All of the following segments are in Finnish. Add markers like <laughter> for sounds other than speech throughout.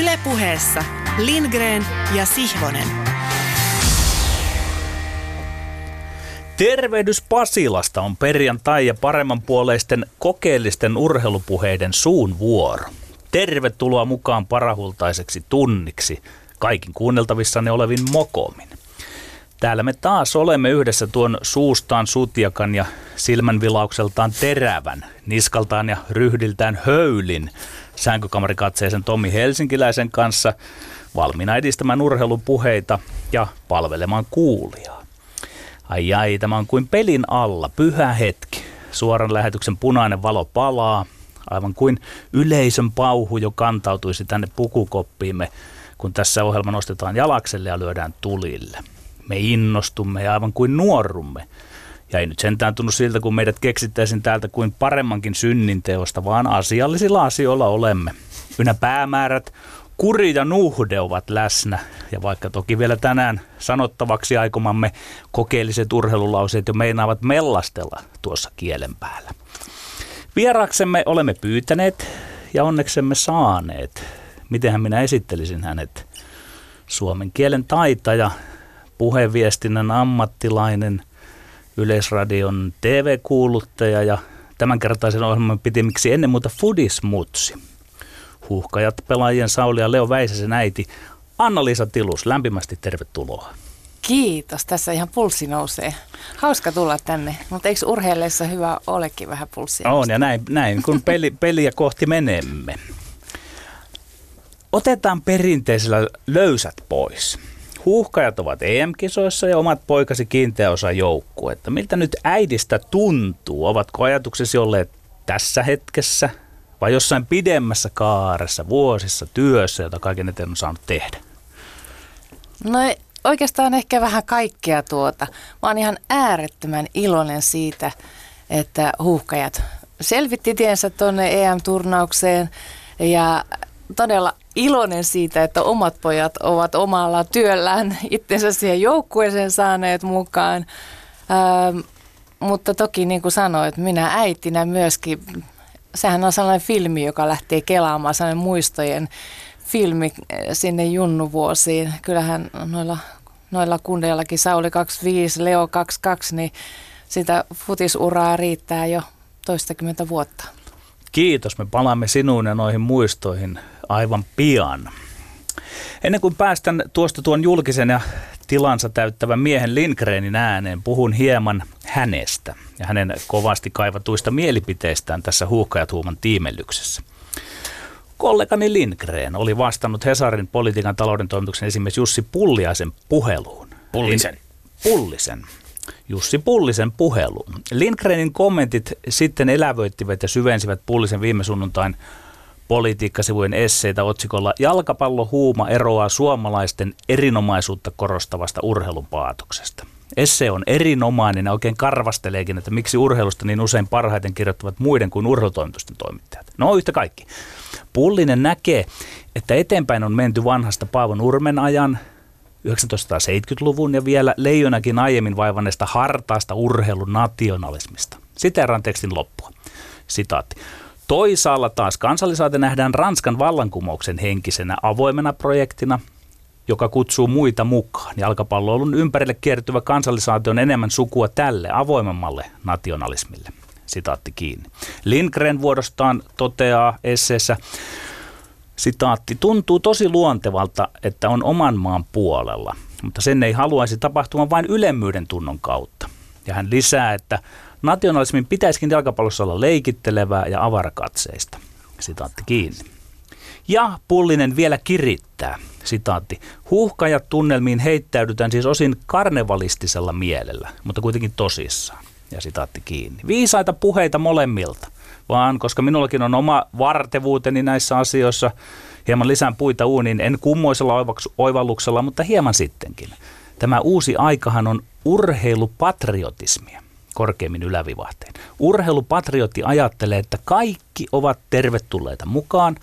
Ylepuheessa Lindgren ja Sihvonen. Tervehdys Pasilasta on perjantai ja paremmanpuoleisten kokeellisten urheilupuheiden suun vuoro. Tervetuloa mukaan parahultaiseksi tunniksi kaikin kuunneltavissanne olevin mokomin. Täällä me taas olemme yhdessä tuon suustaan sutjakan ja silmänvilaukseltaan terävän, niskaltaan ja ryhdiltään höylin sänkykamarikatseisen Tommi Helsinkiläisen kanssa valmiina edistämään urheilun puheita ja palvelemaan kuulijaa. Ai ai, tämä on kuin pelin alla, pyhä hetki. Suoran lähetyksen punainen valo palaa, aivan kuin yleisön pauhu jo kantautuisi tänne pukukoppiimme, kun tässä ohjelma nostetaan jalakselle ja lyödään tulille. Me innostumme ja aivan kuin nuorrumme. Ja ei nyt sentään tunnu siltä, kun meidät keksittäisiin täältä kuin paremmankin synninteosta, vaan asiallisilla asioilla olemme. Ynä päämäärät, kuri ja nuhde ovat läsnä. Ja vaikka toki vielä tänään sanottavaksi aikomamme kokeelliset urheilulauseet jo meinaavat mellastella tuossa kielen päällä. Vieraksemme olemme pyytäneet ja onneksemme saaneet. Mitenhän minä esittelisin hänet? Suomen kielen taitaja, puheviestinnän ammattilainen, Yleisradion TV-kuuluttaja ja tämänkertaisen ohjelman pitimiksi ennen muuta Fudismutsi. Huhkajat pelaajien Sauli ja Leo Väisäsen äiti Anna-Liisa Tilus, lämpimästi tervetuloa. Kiitos, tässä ihan pulssi nousee. Hauska tulla tänne, mutta eikö urheileessa hyvä olekin vähän pulssia? On ja näin, näin kun peli, peliä kohti menemme. Otetaan perinteisellä löysät pois. Huuhkajat ovat EM-kisoissa ja omat poikasi kiinteä osa joukkuetta. Miltä nyt äidistä tuntuu? Ovatko ajatuksesi olleet tässä hetkessä vai jossain pidemmässä kaaressa, vuosissa, työssä, jota kaiken eteen on saanut tehdä? No oikeastaan ehkä vähän kaikkea tuota. Mä oon ihan äärettömän iloinen siitä, että huuhkajat selvitti tiensä tuonne EM-turnaukseen ja todella iloinen siitä, että omat pojat ovat omalla työllään itsensä siihen joukkueeseen saaneet mukaan. Ähm, mutta toki niin kuin sanoit, minä äitinä myöskin, sehän on sellainen filmi, joka lähtee kelaamaan, sellainen muistojen filmi äh, sinne junnuvuosiin. Kyllähän noilla, noilla kundeillakin Sauli 25, Leo 22, niin sitä futisuraa riittää jo toistakymmentä vuotta. Kiitos, me palaamme sinuun ja noihin muistoihin aivan pian. Ennen kuin päästän tuosta tuon julkisen ja tilansa täyttävän miehen Lindgrenin ääneen, puhun hieman hänestä ja hänen kovasti kaivatuista mielipiteistään tässä huuhkajat huuman tiimellyksessä. Kollegani Lindgren oli vastannut Hesarin politiikan talouden toimituksen esimies Jussi Pulliaisen puheluun. Pullisen. Pullisen. Jussi Pullisen puheluun. Lindgrenin kommentit sitten elävöittivät ja syvensivät Pullisen viime sunnuntain politiikkasivujen esseitä otsikolla Jalkapallohuuma eroaa suomalaisten erinomaisuutta korostavasta urheilupaatoksesta. Esse on erinomainen ja oikein karvasteleekin, että miksi urheilusta niin usein parhaiten kirjoittavat muiden kuin urheilutoimitusten toimittajat. No yhtä kaikki. Pullinen näkee, että eteenpäin on menty vanhasta Paavo Nurmen ajan 1970-luvun ja vielä leijonakin aiemmin vaivanneesta hartaasta urheilun nationalismista. Siteeraan tekstin loppua. Sitaatti. Toisaalla taas kansallisaate nähdään Ranskan vallankumouksen henkisenä avoimena projektina, joka kutsuu muita mukaan. Jalkapalloilun ympärille kiertyvä kansallisaatio on enemmän sukua tälle avoimemmalle nationalismille. Sitaatti kiinni. Lindgren vuodostaan toteaa esseessä, sitaatti, tuntuu tosi luontevalta, että on oman maan puolella, mutta sen ei haluaisi tapahtumaan vain ylemmyyden tunnon kautta. Ja hän lisää, että Nationalismin pitäisikin jalkapallossa olla leikittelevää ja avarakatseista. Sitaatti kiinni. Ja Pullinen vielä kirittää. Sitaatti. Huuhkajat tunnelmiin heittäydytään siis osin karnevalistisella mielellä, mutta kuitenkin tosissaan. Ja sitaatti kiinni. Viisaita puheita molemmilta, vaan koska minullakin on oma vartevuuteni näissä asioissa, hieman lisään puita uuniin, en kummoisella oivalluksella, mutta hieman sittenkin. Tämä uusi aikahan on urheilupatriotismia korkeimmin ylävivahteen. Urheilupatriotti ajattelee, että kaikki ovat tervetulleita mukaan,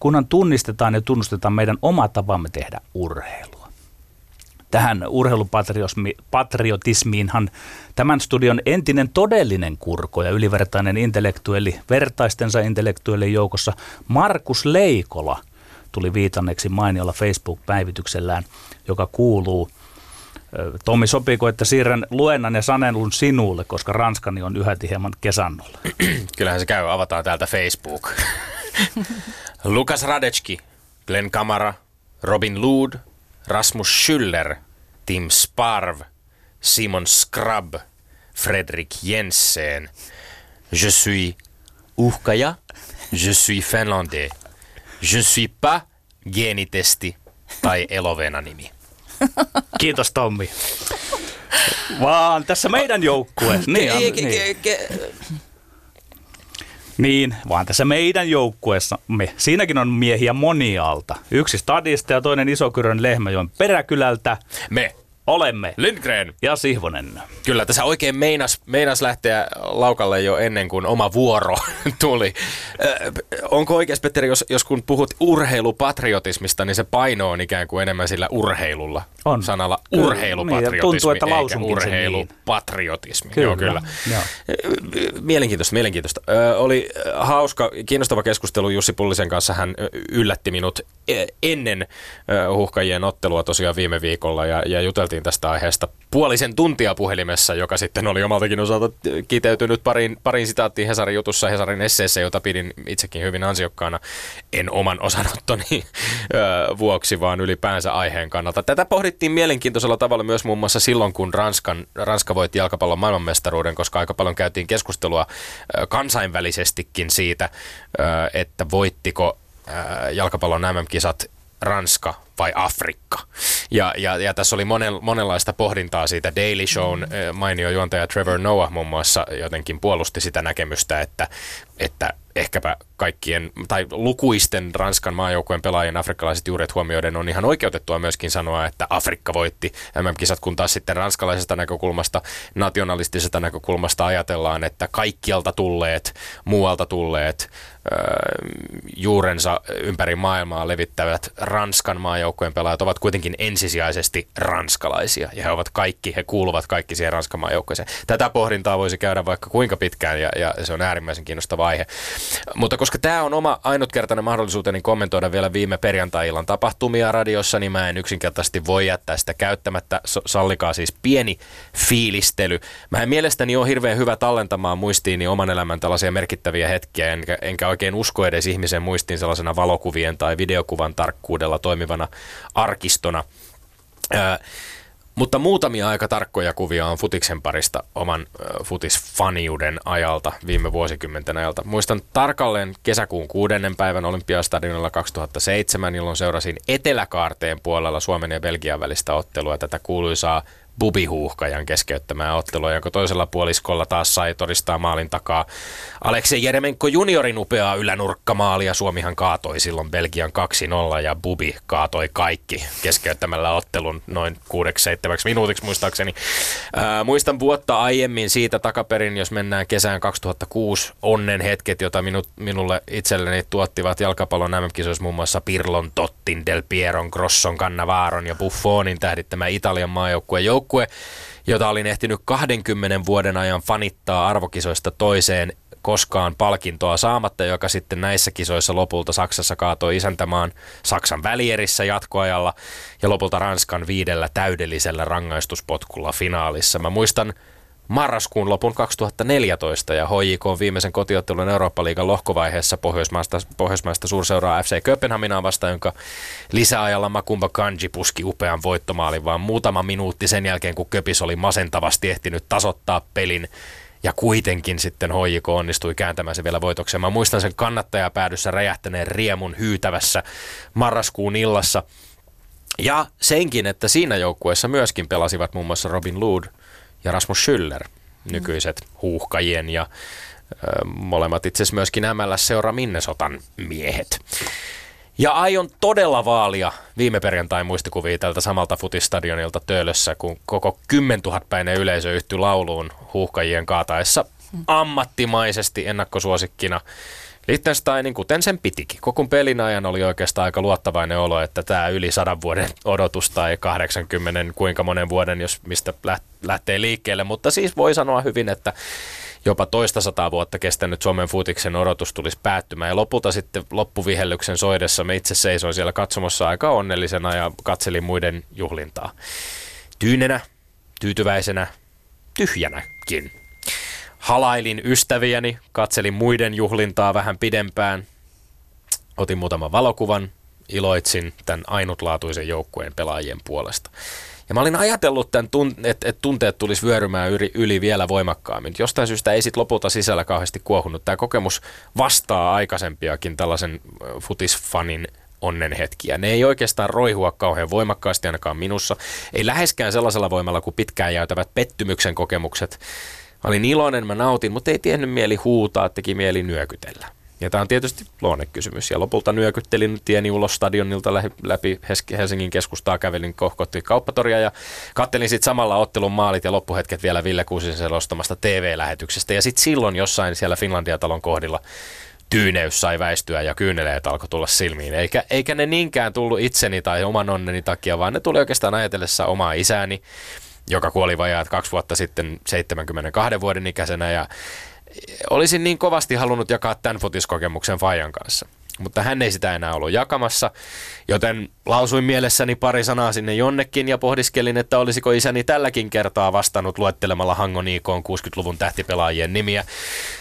kunhan tunnistetaan ja tunnustetaan meidän oma tapamme tehdä urheilua. Tähän urheilupatriotismiinhan tämän studion entinen todellinen kurko ja ylivertainen intellektuelli vertaistensa intellektuellin joukossa Markus Leikola tuli viitanneeksi mainiolla Facebook-päivityksellään, joka kuuluu Tommi, sopiiko, että siirrän luennan ja sanelun sinulle, koska ranskani on yhä hieman kesannolla? <clears throat> Kyllähän se käy, avataan täältä Facebook. <laughs> Lukas Radecki, Glenn Kamara, Robin Lood, Rasmus Schüller, Tim Sparv, Simon Skrab, Fredrik Jensen. Je suis uhkaja, je suis finlandais. Je suis pas geenitesti tai elovena nimi. Kiitos Tommi. Vaan tässä meidän joukkue. Niin, niin. Niin, vaan tässä meidän joukkueessa me. Siinäkin on miehiä monialta. Yksi stadista ja toinen Isokyrön Lehmäjoen peräkylältä. Me olemme Lindgren ja Sihvonen. Kyllä, tässä oikein meinas, meinas lähteä laukalle jo ennen kuin oma vuoro <laughs> tuli. Äh, onko oikeas, Petteri, jos, jos kun puhut urheilupatriotismista, niin se paino on ikään kuin enemmän sillä urheilulla? On. Sanalla kyllä, urheilupatriotismi, niin, tuntuu, että eikä niin. urheilupatriotismi. Kyllä. Joo, kyllä. Joo. Mielenkiintoista, mielenkiintoista. Ö, oli hauska, kiinnostava keskustelu Jussi Pullisen kanssa. Hän yllätti minut ennen huhkajien ottelua tosiaan viime viikolla ja, ja juteltiin tästä aiheesta puolisen tuntia puhelimessa, joka sitten oli omaltakin osalta kiteytynyt pariin, pariin sitaattiin Hesarin jutussa, Hesarin esseessä, jota pidin itsekin hyvin ansiokkaana, en oman osanottoni <laughs> vuoksi, vaan ylipäänsä aiheen kannalta. Tätä pohdittiin mielenkiintoisella tavalla myös muun muassa silloin, kun Ranskan, Ranska voitti jalkapallon maailmanmestaruuden, koska aika paljon käytiin keskustelua kansainvälisestikin siitä, että voittiko jalkapallon MM-kisat Ranska vai Afrikka. Ja, ja, ja tässä oli monen, monenlaista pohdintaa siitä. Daily Shown mm. mainio juontaja Trevor Noah muun muassa jotenkin puolusti sitä näkemystä, että, että ehkäpä kaikkien tai lukuisten Ranskan maajoukkueen pelaajien afrikkalaiset juuret huomioiden on ihan oikeutettua myöskin sanoa, että Afrikka voitti MM-kisat, kun taas sitten ranskalaisesta näkökulmasta, nationalistisesta näkökulmasta ajatellaan, että kaikkialta tulleet, muualta tulleet, juurensa ympäri maailmaa levittävät Ranskan maajoukkojen pelaajat ovat kuitenkin ensisijaisesti ranskalaisia. Ja he ovat kaikki, he kuuluvat kaikki siihen Ranskan maajoukkoeseen. Tätä pohdintaa voisi käydä vaikka kuinka pitkään ja, ja se on äärimmäisen kiinnostava aihe. Mutta koska tämä on oma ainutkertainen mahdollisuuteni kommentoida vielä viime perjantai-illan tapahtumia radiossa, niin mä en yksinkertaisesti voi jättää sitä käyttämättä. Sallikaa siis pieni fiilistely. Mä en mielestäni ole hirveän hyvä tallentamaan muistiini oman elämän tällaisia merkittäviä hetkiä, enkä, enkä oikein usko edes ihmisen muistiin sellaisena valokuvien tai videokuvan tarkkuudella toimivana arkistona. Ää, mutta muutamia aika tarkkoja kuvia on futiksen parista oman äh, futisfaniuden ajalta, viime vuosikymmenten ajalta. Muistan tarkalleen kesäkuun kuudennen päivän Olympiastadionilla 2007, jolloin seurasin Eteläkaarteen puolella Suomen ja Belgian välistä ottelua tätä kuuluisaa Bubihuuhkajan keskeyttämää ottelua, jonka toisella puoliskolla taas sai todistaa maalin takaa Aleksei Jeremenko juniorin upeaa ylänurkkamaalia. Suomihan kaatoi silloin Belgian 2-0 ja Bubi kaatoi kaikki keskeyttämällä ottelun noin 6-7 minuutiksi muistaakseni. Ää, muistan vuotta aiemmin siitä takaperin, jos mennään kesään 2006, onnen hetket, jota minut, minulle itselleni tuottivat jalkapallon MM-kisoissa muun muassa Pirlon, Tottin, Del Pieron, Grosson, Cannavaron ja Buffonin tähdittämä Italian maajoukkueen joukkue, jota olin ehtinyt 20 vuoden ajan fanittaa arvokisoista toiseen koskaan palkintoa saamatta, joka sitten näissä kisoissa lopulta Saksassa kaatoi isäntämaan Saksan välierissä jatkoajalla ja lopulta Ranskan viidellä täydellisellä rangaistuspotkulla finaalissa. Mä muistan marraskuun lopun 2014 ja HJK on viimeisen kotiottelun Eurooppa-liigan lohkovaiheessa Pohjoismaista, Pohjoismaista suurseuraa FC Kööpenhaminaa vasta, jonka lisäajalla Makumba Kanji puski upean voittomaalin, vaan muutama minuutti sen jälkeen, kun Köpis oli masentavasti ehtinyt tasoittaa pelin ja kuitenkin sitten HJK onnistui kääntämään se vielä voitokseen. Mä muistan sen kannattajapäädyssä räjähtäneen riemun hyytävässä marraskuun illassa. Ja senkin, että siinä joukkueessa myöskin pelasivat muun muassa Robin Lood – ja Rasmus Schüller, nykyiset huuhkajien ja ö, molemmat itse asiassa myöskin MLS-seura Minnesotan miehet. Ja aion todella vaalia viime perjantain muistikuvia tältä samalta futistadionilta Töölössä, kun koko 10 000 päinen yleisö yhtyi lauluun huuhkajien kaataessa ammattimaisesti ennakkosuosikkina Liechtensteinin, kuten sen pitikin. Koko pelin ajan oli oikeastaan aika luottavainen olo, että tämä yli sadan vuoden odotus tai 80 kuinka monen vuoden, jos mistä lähtee liikkeelle. Mutta siis voi sanoa hyvin, että jopa toista sataa vuotta kestänyt Suomen futiksen odotus tulisi päättymään. Ja lopulta sitten loppuvihellyksen soidessa me itse seisoin siellä katsomassa aika onnellisena ja katselin muiden juhlintaa. Tyynenä, tyytyväisenä, tyhjänäkin. Halailin ystäviäni, katselin muiden juhlintaa vähän pidempään, otin muutaman valokuvan, iloitsin tämän ainutlaatuisen joukkueen pelaajien puolesta. Ja mä olin ajatellut, tämän että et tunteet tulisi vyörymään yli, yli vielä voimakkaammin. Jostain syystä ei sitten lopulta sisällä kauheasti kuohunut. Tämä kokemus vastaa aikaisempiakin tällaisen futisfanin onnenhetkiä. Ne ei oikeastaan roihua kauhean voimakkaasti ainakaan minussa. Ei läheskään sellaisella voimalla kuin pitkään jäytävät pettymyksen kokemukset. Mä olin iloinen, mä nautin, mutta ei tiennyt mieli huutaa, teki mieli nyökytellä. Ja tämä on tietysti luonnekysymys. Ja lopulta nyökyttelin tieni ulos stadionilta läpi Helsingin keskustaa, kävelin kohkotti kauppatoria ja kattelin sitten samalla ottelun maalit ja loppuhetket vielä Ville Kuusisen selostamasta TV-lähetyksestä. Ja sitten silloin jossain siellä Finlandia-talon kohdilla tyyneys sai väistyä ja kyyneleet alkoi tulla silmiin. Eikä, eikä ne niinkään tullut itseni tai oman onneni takia, vaan ne tuli oikeastaan ajatellessa omaa isääni, joka kuoli vajaat kaksi vuotta sitten 72 vuoden ikäisenä ja olisin niin kovasti halunnut jakaa tämän fotiskokemuksen Fajan kanssa. Mutta hän ei sitä enää ollut jakamassa, joten lausuin mielessäni pari sanaa sinne jonnekin ja pohdiskelin, että olisiko isäni tälläkin kertaa vastannut luettelemalla Hangon IKon 60-luvun tähtipelaajien nimiä.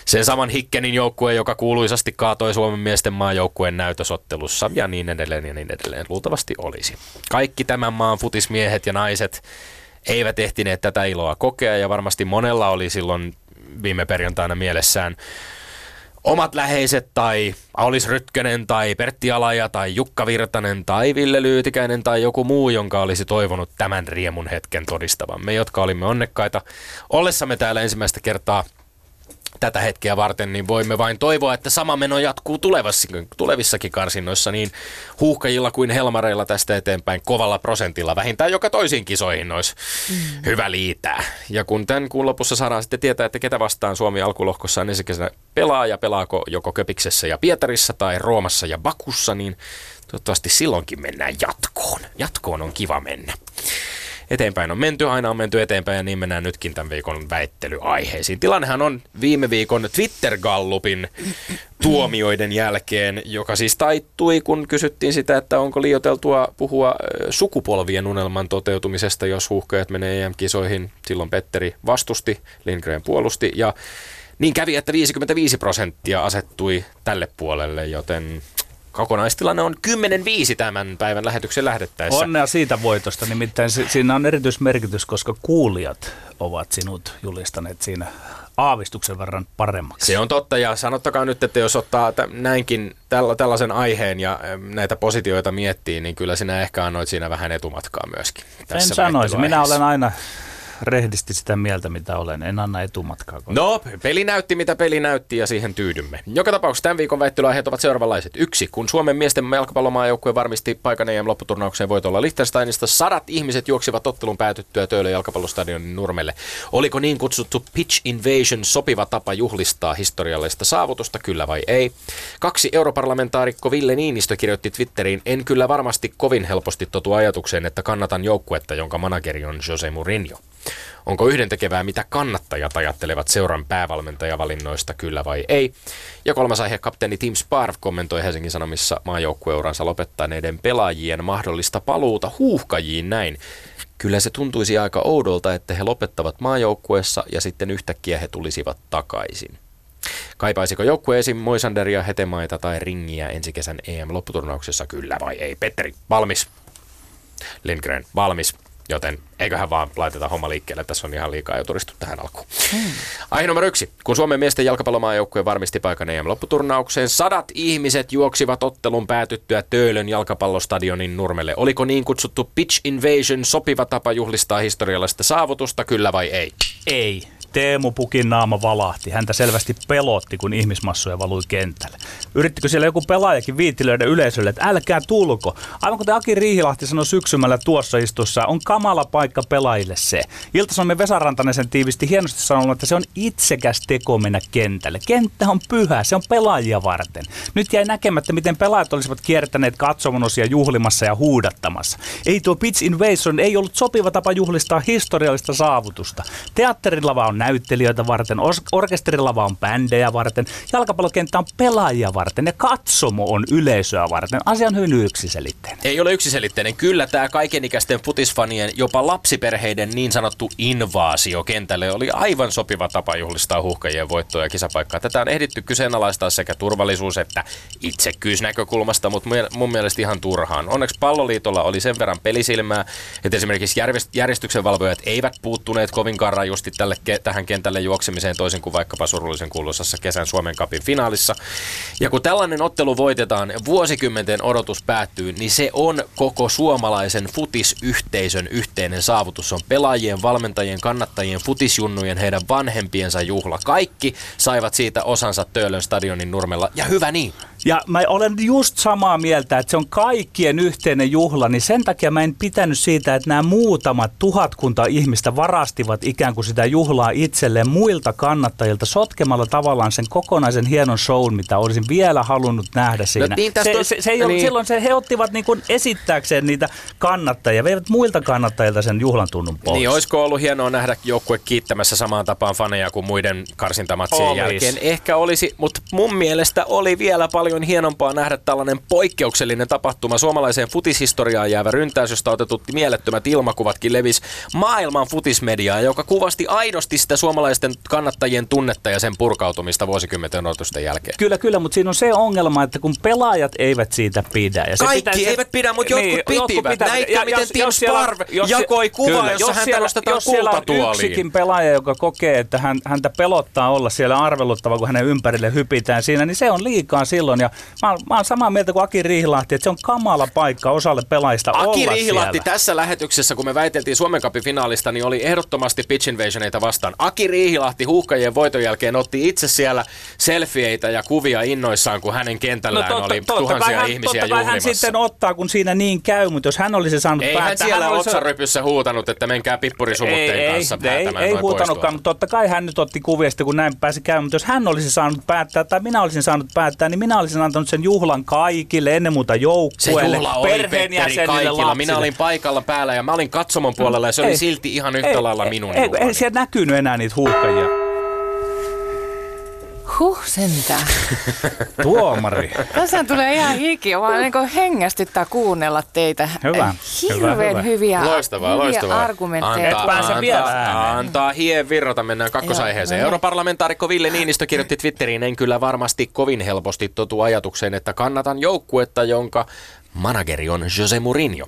Sen saman Hikkenin joukkue, joka kuuluisasti kaatoi Suomen miesten maajoukkueen näytösottelussa ja niin edelleen ja niin edelleen. Luultavasti olisi. Kaikki tämän maan futismiehet ja naiset eivät ehtineet tätä iloa kokea ja varmasti monella oli silloin viime perjantaina mielessään omat läheiset tai Aulis Rytkönen tai Pertti Alaja tai Jukka Virtanen tai Ville Lyytikäinen tai joku muu, jonka olisi toivonut tämän riemun hetken todistavan. Me, jotka olimme onnekkaita ollessamme täällä ensimmäistä kertaa – tätä hetkeä varten, niin voimme vain toivoa, että sama meno jatkuu tulevissakin karsinnoissa niin huuhkajilla kuin helmareilla tästä eteenpäin kovalla prosentilla. Vähintään joka toisiin kisoihin olisi mm. hyvä liitää. Ja kun tämän kuun lopussa saadaan sitten tietää, että ketä vastaan Suomi alkulohkossa ensi kesänä pelaa ja pelaako joko Köpiksessä ja Pietarissa tai Roomassa ja Bakussa, niin toivottavasti silloinkin mennään jatkoon. Jatkoon on kiva mennä eteenpäin on menty, aina on menty eteenpäin ja niin mennään nytkin tämän viikon väittelyaiheisiin. Tilannehan on viime viikon Twitter-gallupin tuomioiden jälkeen, joka siis taittui, kun kysyttiin sitä, että onko liioteltua puhua sukupolvien unelman toteutumisesta, jos huuhkajat menee EM-kisoihin. Silloin Petteri vastusti, Lindgren puolusti ja niin kävi, että 55 prosenttia asettui tälle puolelle, joten Kokonaistilanne on 10-5 tämän päivän lähetyksen lähdettäessä. Onnea siitä voitosta, nimittäin siinä on erityismerkitys, koska kuulijat ovat sinut julistaneet siinä aavistuksen verran paremmaksi. Se on totta ja sanottakaa nyt, että jos ottaa näinkin tällaisen aiheen ja näitä positioita miettii, niin kyllä sinä ehkä annoit siinä vähän etumatkaa myöskin. Tässä en sanoisi, minä olen aina rehdisti sitä mieltä, mitä olen. En anna etumatkaa. Koska... No, peli näytti, mitä peli näytti ja siihen tyydymme. Joka tapauksessa tämän viikon väittelyaiheet ovat seuraavanlaiset. Yksi, kun Suomen miesten jalkapallomaajoukkue varmisti paikan EM lopputurnaukseen voitolla Liechtensteinista, sadat ihmiset juoksivat ottelun päätyttyä Töölön jalkapallostadionin nurmelle. Oliko niin kutsuttu pitch invasion sopiva tapa juhlistaa historiallista saavutusta, kyllä vai ei? Kaksi europarlamentaarikko Ville Niinistö kirjoitti Twitteriin, en kyllä varmasti kovin helposti totu ajatukseen, että kannatan joukkuetta, jonka manageri on Jose Mourinho. Onko yhdentekevää, mitä kannattajat ajattelevat seuran päävalmentajavalinnoista, kyllä vai ei? Ja kolmas aihe, kapteeni Tim Sparv kommentoi Helsingin Sanomissa maajoukkueuransa lopettaneiden pelaajien mahdollista paluuta huuhkajiin näin. Kyllä se tuntuisi aika oudolta, että he lopettavat maajoukkueessa ja sitten yhtäkkiä he tulisivat takaisin. Kaipaisiko joukkue esim. Moisanderia, Hetemaita tai Ringiä ensi kesän EM-lopputurnauksessa, kyllä vai ei? Petteri, valmis. Lindgren, valmis. Joten eiköhän vaan laiteta homma liikkeelle. Tässä on ihan liikaa jo turistu tähän alkuun. Hmm. Aihe numero yksi. Kun Suomen miesten jalkapallomaajoukkue varmisti paikan EM-lopputurnaukseen, sadat ihmiset juoksivat ottelun päätyttyä Töölön jalkapallostadionin nurmelle. Oliko niin kutsuttu pitch invasion sopiva tapa juhlistaa historiallista saavutusta, kyllä vai ei? Ei. Teemu Pukin naama valahti. Häntä selvästi pelotti, kun ihmismassoja valui kentälle. Yrittikö siellä joku pelaajakin viitilöidä yleisölle, että älkää tulko. Aivan kuten Aki Riihilahti sanoi syksymällä tuossa istussa, on kamala paikka pelaajille se. Ilta-Suomen Vesa Rantanen sen tiivisti hienosti sanonut, että se on itsekäs teko mennä kentälle. Kenttä on pyhä, se on pelaajia varten. Nyt jäi näkemättä, miten pelaajat olisivat kiertäneet katsomonosia juhlimassa ja huudattamassa. Ei tuo pitch invasion ei ollut sopiva tapa juhlistaa historiallista saavutusta. Teatterilava on näyttelijöitä varten, orkesterilava on bändejä varten, jalkapallokenttä on pelaajia varten ja katsomo on yleisöä varten. Asia on hyvin yksiselitteinen. Ei ole yksiselitteinen. Kyllä tämä kaikenikäisten futisfanien, jopa lapsiperheiden niin sanottu invaasio kentälle oli aivan sopiva tapa juhlistaa huuhkajien voittoa ja kisapaikkaa. Tätä on ehditty kyseenalaistaa sekä turvallisuus- että itsekyysnäkökulmasta, mutta mun mielestä ihan turhaan. Onneksi palloliitolla oli sen verran pelisilmää, että esimerkiksi järjestyksenvalvojat eivät puuttuneet kovinkaan rajusti tälle, tähän kentälle juoksemiseen toisin kuin vaikkapa surullisen kuuluisassa kesän Suomen kapin finaalissa. Ja kun tällainen ottelu voitetaan, vuosikymmenten odotus päättyy, niin se on koko suomalaisen futisyhteisön yhteinen saavutus. Se on pelaajien, valmentajien, kannattajien, futisjunnujen, heidän vanhempiensa juhla. Kaikki saivat siitä osansa Töölön stadionin nurmella, ja hyvä niin. Ja mä olen just samaa mieltä, että se on kaikkien yhteinen juhla, niin sen takia mä en pitänyt siitä, että nämä muutamat tuhatkunta ihmistä varastivat ikään kuin sitä juhlaa itselleen muilta kannattajilta sotkemalla tavallaan sen kokonaisen hienon shown, mitä olisin vielä halunnut nähdä siinä. No, niin, se, se, se ei niin. silloin se, he ottivat niin kuin esittääkseen niitä kannattajia, veivät muilta kannattajilta sen juhlan tunnun pois. Niin, olisiko ollut hienoa nähdä joukkue kiittämässä samaan tapaan faneja kuin muiden karsintamatsien jälkeen? Ehkä olisi, mutta mun mielestä oli vielä paljon paljon hienompaa nähdä tällainen poikkeuksellinen tapahtuma. Suomalaiseen futishistoriaan jäävä ryntäys, josta otetut mielettömät ilmakuvatkin levis maailman futismediaa, joka kuvasti aidosti sitä suomalaisten kannattajien tunnetta ja sen purkautumista vuosikymmenten odotusten jälkeen. Kyllä, kyllä, mutta siinä on se ongelma, että kun pelaajat eivät siitä pidä. Ja se Kaikki pitäisi, eivät pidä, mutta niin, jotkut pitivät. Jotkut pitävät. Näitkö, ja, miten jos, Tim Sparv jakoi kuva, kyllä, jossa jos häntä siellä, nostetaan jos on yksikin pelaaja, joka kokee, että hän, häntä pelottaa olla siellä arveluttava, kun hänen ympärille hypitään siinä, niin se on liikaa silloin ja mä, mä oon samaa mieltä kuin Aki Riihilahti, että se on kamala paikka osalle pelaajista Aki olla Riihilahti siellä. tässä lähetyksessä, kun me väiteltiin Suomen Cupin finaalista, niin oli ehdottomasti pitch invasioneita vastaan. Aki Riihilahti huuhkajien voiton jälkeen otti itse siellä selfieitä ja kuvia innoissaan, kun hänen kentällään no, totta, oli totta, tuhansia hän, ihmisiä totta hän sitten ottaa, kun siinä niin käy, mutta jos hän olisi saanut ei päättää... hän siellä hän otsarypyssä huutanut, että menkää pippurisumutteen ei, kanssa ei, ei, ei huutanutkaan, mutta totta kai hän nyt otti kuvia kun näin pääsi käymään, mutta jos hän olisi saanut päättää tai minä olisin saanut päättää, niin minä olisin antanut sen juhlan kaikille, ennen muuta joukkueelle, perheenjäsenille, lapsille. Minä olin paikalla päällä ja mä olin katsomon puolella ja se ei, oli silti ihan yhtä ei, lailla minun ei, ei, ei siellä näkynyt enää niitä huuhkajia. Huh, sentään. <laughs> Tuomari. Tässä tulee ihan hiki, vaan niin hengästyttää kuunnella teitä. Hyvä. Hirveän hyvä, hyvä. hyviä, loistavaa, hyviä loistavaa. argumentteja. Antaa, pääse vielä Antaa hien virrata, mennään kakkosaiheeseen. Joo, Europarlamentaarikko Ville Niinistö kirjoitti Twitteriin, en kyllä varmasti kovin helposti totu ajatukseen, että kannatan joukkuetta, jonka manageri on Jose Mourinho.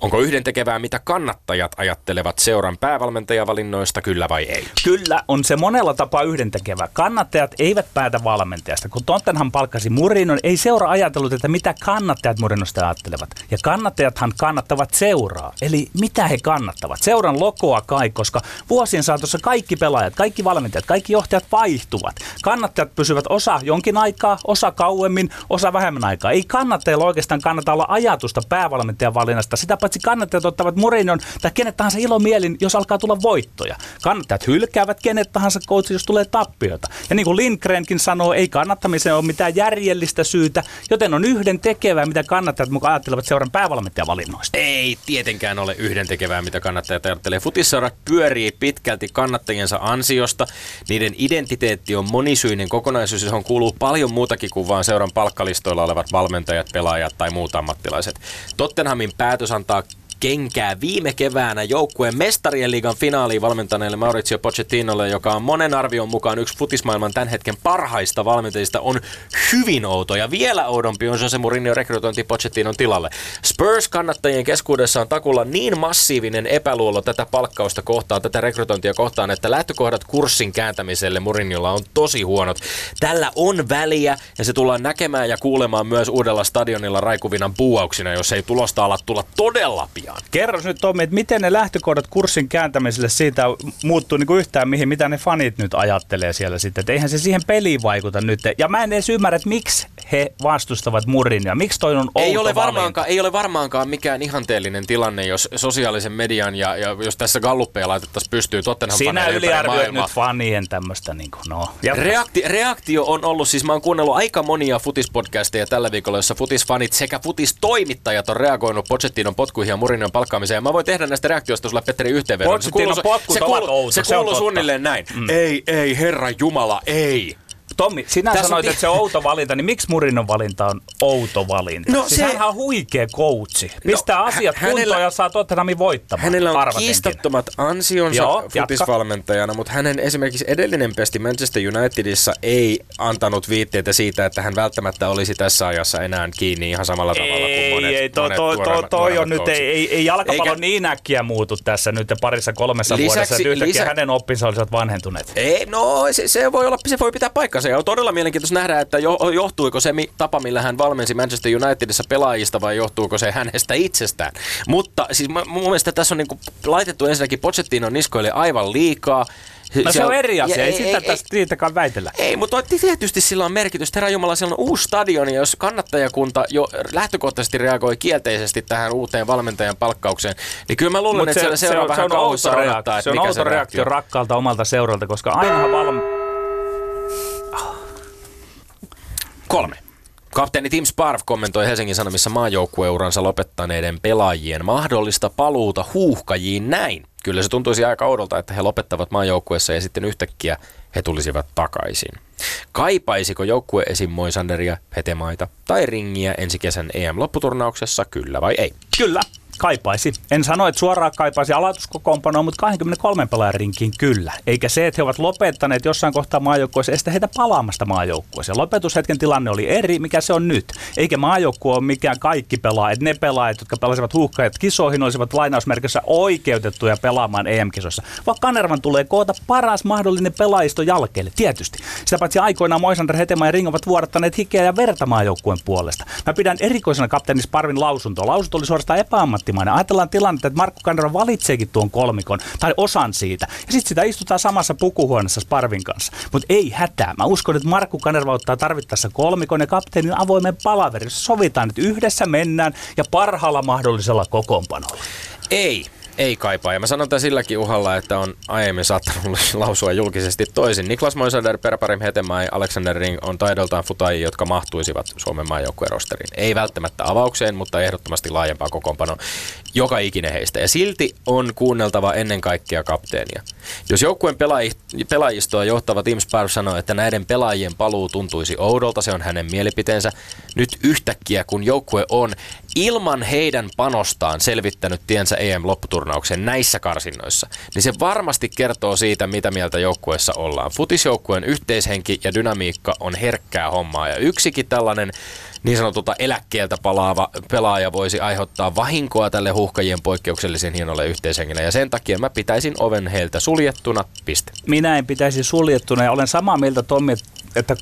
Onko yhdentekevää, mitä kannattajat ajattelevat seuran päävalmentajavalinnoista, kyllä vai ei? Kyllä, on se monella tapaa yhdentekevää. Kannattajat eivät päätä valmentajasta. Kun Tottenham palkkasi Murinon, ei seura ajatellut, että mitä kannattajat Murinosta ajattelevat. Ja kannattajathan kannattavat seuraa. Eli mitä he kannattavat? Seuran lokoa kai, koska vuosien saatossa kaikki pelaajat, kaikki valmentajat, kaikki johtajat vaihtuvat. Kannattajat pysyvät osa jonkin aikaa, osa kauemmin, osa vähemmän aikaa. Ei kannattajilla oikeastaan kannata olla ajatusta päävalmentajan valinnasta. Sitä paitsi kannattajat ottavat Mourinhon tai kenet tahansa ilomielin, jos alkaa tulla voittoja. Kannattajat hylkäävät kenet tahansa coach, jos tulee tappioita. Ja niin kuin Lindgrenkin sanoo, ei kannattamiseen ole mitään järjellistä syytä, joten on yhden tekevää, mitä kannattajat mukaan ajattelevat seuran päävalmentajavalinnoista. Ei tietenkään ole yhden tekevää, mitä kannattajat ajattelee. Futisseurat pyörii pitkälti kannattajiensa ansiosta. Niiden identiteetti on monisyinen kokonaisuus, johon kuuluu paljon muutakin kuin vain seuran palkkalistoilla olevat valmentajat, pelaajat tai muut ammattilaiset. Tottenhamin päätös antaa kenkää viime keväänä joukkueen mestarien liigan finaaliin valmentaneelle Maurizio Pochettinolle, joka on monen arvion mukaan yksi futismaailman tämän hetken parhaista valmentajista, on hyvin outo. Ja vielä oudompi on Jose Mourinho rekrytointi Pochettinon tilalle. Spurs-kannattajien keskuudessa on takulla niin massiivinen epäluulo tätä palkkausta kohtaan, tätä rekrytointia kohtaan, että lähtökohdat kurssin kääntämiselle Mourinholla on tosi huonot. Tällä on väliä ja se tullaan näkemään ja kuulemaan myös uudella stadionilla raikuvinan puuauksina, jos ei tulosta ala tulla todella pian asiaan. Kerro nyt Tommi, että miten ne lähtökohdat kurssin kääntämiselle siitä muuttuu niin kuin yhtään mihin, mitä ne fanit nyt ajattelee siellä sitten. Että eihän se siihen peliin vaikuta nyt. Ja mä en edes ymmärrä, että miksi he vastustavat Mourinhoa? Miksi toi on Ei ole, varmaankaan, ei ole varmaankaan mikään ihanteellinen tilanne, jos sosiaalisen median ja, ja jos tässä galluppeja laitettaisiin pystyyn Tottenham Sinä yliarvioit nyt fanien tämmöistä, niin kuin, no. Reakti, reaktio on ollut, siis mä oon kuunnellut aika monia futispodcasteja tällä viikolla, jossa futisfanit sekä futistoimittajat on reagoinut Pochettinon potkuihin ja Mourinhon palkkaamiseen. Mä voin tehdä näistä reaktioista sulle Petteri yhteenvedon. Se kuuluu, se kuuluu, se kuuluu suunnilleen näin. Mm. Ei, ei, herra Jumala, ei. Tommi, sinä Tässä sanoit, että se on outo valinta, niin miksi Murinon valinta on outo valinta? No siis se- hänhän on huikea coachi. Pistää hä- asiat hänellä- kuntoon ja saa Tottenhamin voittamaan. Hänellä on arvatenkin. kiistattomat ansionsa Joo, futisvalmentajana, mutta hänen esimerkiksi edellinen pesti Manchester Unitedissa ei antanut viitteitä siitä, että hän välttämättä olisi tässä ajassa enää kiinni ihan samalla tavalla kuin Ei, monet, ei, toi, monet toi, toi, nuoremmat- toi on nyt, ei, ei, ei jalkapallo Eikä- niin äkkiä muutu tässä nyt parissa kolmessa Lisäksi- vuodessa, että yhtäkkiä lisä- hänen oppinsa olisivat vanhentuneet. Ei, no se, se, voi olla, se voi pitää paikkansa ja on todella mielenkiintoista nähdä, että jo, johtuiko se mi, tapa, millä hän valmensi Manchester Unitedissa pelaajista vai johtuuko se hänestä itsestään. Mutta siis mä- mun mielestä tässä on niinku laitettu ensinnäkin Pochettinon niskoille aivan liikaa. No se on eri asia, ja ei sitä tästä siitäkään väitellä. Ei, mutta tietysti sillä on merkitystä. Herra Jumala, siellä on uusi stadion, ja jos kannattajakunta jo lähtökohtaisesti reagoi kielteisesti tähän uuteen valmentajan palkkaukseen, niin kyllä mä luulen, Mut että siellä seuraa vähän outo reaktio, odottaa, että se on outo se reaktio reaktio on. rakkaalta omalta seuralta, koska ainahan valm... Kolme. Kapteeni Tim Sparv kommentoi Helsingin Sanomissa maajoukkueuransa lopettaneiden pelaajien mahdollista paluuta huuhkajiin näin. Kyllä se tuntuisi aika oudolta, että he lopettavat maajoukkueessa ja sitten yhtäkkiä he tulisivat takaisin. Kaipaisiko joukkue esim. Moisanderia, Petemaita tai Ringiä ensi kesän EM-lopputurnauksessa, kyllä vai ei? Kyllä, kaipaisi. En sano, että suoraan kaipaisi aloituskokoonpanoa, mutta 23 pelaajan rinkiin kyllä. Eikä se, että he ovat lopettaneet jossain kohtaa maajoukkueessa, estä heitä palaamasta maajoukkueeseen. Lopetushetken tilanne oli eri, mikä se on nyt. Eikä maajoukkue ole mikään kaikki pelaa, että ne pelaajat, jotka pelasivat huuhkajat kisoihin, olisivat lainausmerkissä oikeutettuja pelaamaan EM-kisoissa. Vaan Kanervan tulee koota paras mahdollinen pelaajisto jalkeille, tietysti. Sitä paitsi aikoinaan Moisander, Hetema ja Ring ovat vuodattaneet hikeä ja verta maajoukkueen puolesta. Mä pidän erikoisena kapteeni Sparvin lausuntoa. Lausunto oli suorastaan epäammattimainen. Ajatellaan tilannetta, että Markku Kanerva valitseekin tuon kolmikon tai osan siitä. Ja sitten sitä istutaan samassa pukuhuoneessa Sparvin kanssa. Mutta ei hätää. Mä uskon, että Markku Kanerva ottaa tarvittaessa kolmikon ja kapteenin avoimen palaverin. jossa Sovitaan, että yhdessä mennään ja parhaalla mahdollisella kokoonpanolla. Ei, ei kaipaa. Ja mä sanon tämän silläkin uhalla, että on aiemmin saattanut <laughs> lausua julkisesti toisin. Niklas Moisander, Perparim Hetemäi, Alexander Ring on taidoltaan futajia, jotka mahtuisivat Suomen maajoukkueen rosteriin. Ei välttämättä avaukseen, mutta ehdottomasti laajempaa kokoonpanoa. Joka ikinen heistä. Ja silti on kuunneltava ennen kaikkea kapteenia. Jos joukkueen pelaaji- pelaajistoa johtava Tim Sparv sanoo, että näiden pelaajien paluu tuntuisi oudolta, se on hänen mielipiteensä. Nyt yhtäkkiä, kun joukkue on ilman heidän panostaan selvittänyt tiensä EM-lopputurnaukseen näissä karsinnoissa, niin se varmasti kertoo siitä, mitä mieltä joukkueessa ollaan. Futisjoukkueen yhteishenki ja dynamiikka on herkkää hommaa ja yksikin tällainen niin sanotulta eläkkeeltä palaava pelaaja voisi aiheuttaa vahinkoa tälle huuhkajien poikkeuksellisen hienolle yhteishengille. Ja sen takia mä pitäisin oven heiltä suljettuna. Piste. minä en pitäisi suljettuna ja olen samaa mieltä Tommi, että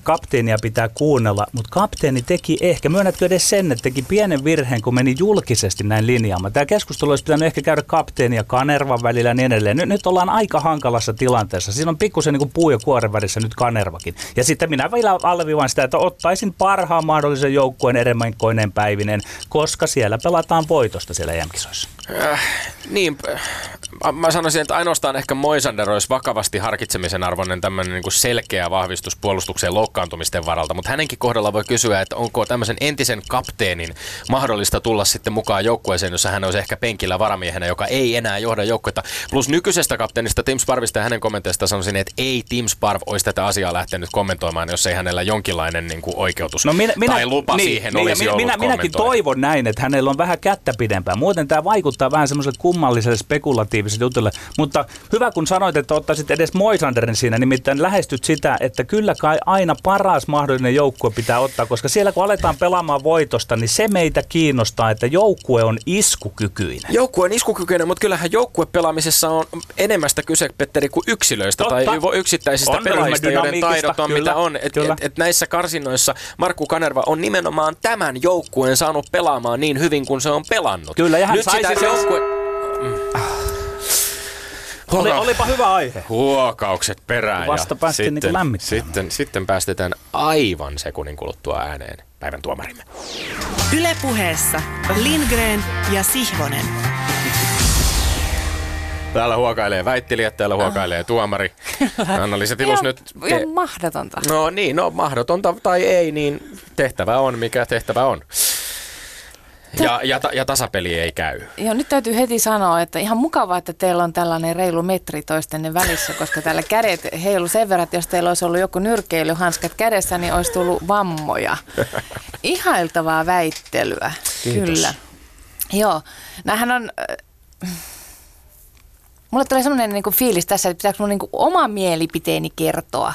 kapteenia pitää kuunnella, mutta kapteeni teki ehkä, myönnätkö edes sen, että teki pienen virheen, kun meni julkisesti näin linjaamaan. Tämä keskustelu olisi pitänyt ehkä käydä kapteeni ja Kanervan välillä ja niin edelleen. Nyt, nyt ollaan aika hankalassa tilanteessa. Siinä on pikkusen niin puu ja kuoren välissä nyt Kanervakin. Ja sitten minä vielä alleviivaan sitä, että ottaisin parhaan mahdollisen joukkueen eremenkoineen päivinen, koska siellä pelataan voitosta siellä EM-kisoissa. Äh, niin, äh, mä sanoisin, että ainoastaan ehkä Moisander olisi vakavasti harkitsemisen arvoinen tämmöinen niin selkeä vahvistus puolustukseen loukkaantumisten varalta, mutta hänenkin kohdalla voi kysyä, että onko tämmöisen entisen kapteenin mahdollista tulla sitten mukaan joukkueeseen, jossa hän olisi ehkä penkillä varamiehenä, joka ei enää johda joukkuetta. Plus nykyisestä kapteenista Tim Sparvista ja hänen kommenteista sanoisin, että ei Tim Sparv olisi tätä asiaa lähtenyt kommentoimaan, jos ei hänellä jonkinlainen niin kuin oikeutus tai lupa niin, siihen niin, olisi minä, ollut minä, Minäkin toivon näin, että hänellä on vähän kättä pidempään. Muuten tämä vaikuttaa vähän semmoiselle kummalliselle spekulatiiviselle jutulle. Mutta hyvä kun sanoit, että ottaisit edes Moisanderin siinä, nimittäin lähestyt sitä, että kyllä kai aina paras mahdollinen joukkue pitää ottaa, koska siellä kun aletaan pelaamaan voitosta, niin se meitä kiinnostaa, että joukkue on iskukykyinen. Joukkue on iskukykyinen, mutta kyllähän joukkuepelaamisessa on enemmästä kyse, Petteri, kuin yksilöistä Totta. tai yksittäisistä On pelaajista, joiden taidot on kyllä, mitä on. Et, kyllä. et, et näissä karsinnoissa Markku Kanerva on nimenomaan tämän joukkueen saanut pelaamaan niin hyvin kuin se on pelannut. Kyllä, ja hän Nyt sai sitä siis- joukkue... Oli, olipa hyvä aihe. Huokaukset perään. Vasta ja päästiin sitten, lämmittämään. sitten, sitten päästetään aivan sekunnin kuluttua ääneen päivän tuomarimme. Ylepuheessa Lindgren ja Sihvonen. Täällä huokailee väittelijät, täällä huokailee tuomari. <laughs> Anna-Liisa Tilus nyt... Ihan mahdotonta. No niin, no mahdotonta tai ei, niin tehtävä on mikä tehtävä on. Ja, ja, ja tasapeli ei käy. Joo, nyt täytyy heti sanoa, että ihan mukavaa, että teillä on tällainen reilu metri toistenne välissä, koska täällä kädet heilu sen verran, että jos teillä olisi ollut joku nyrkkeilyhanskat kädessä, niin olisi tullut vammoja. Ihailtavaa väittelyä, Kiitos. kyllä. Joo, näähän on... äh, Mulle tulee semmoinen niinku fiilis tässä, että pitääkö mun niinku oma mielipiteeni kertoa.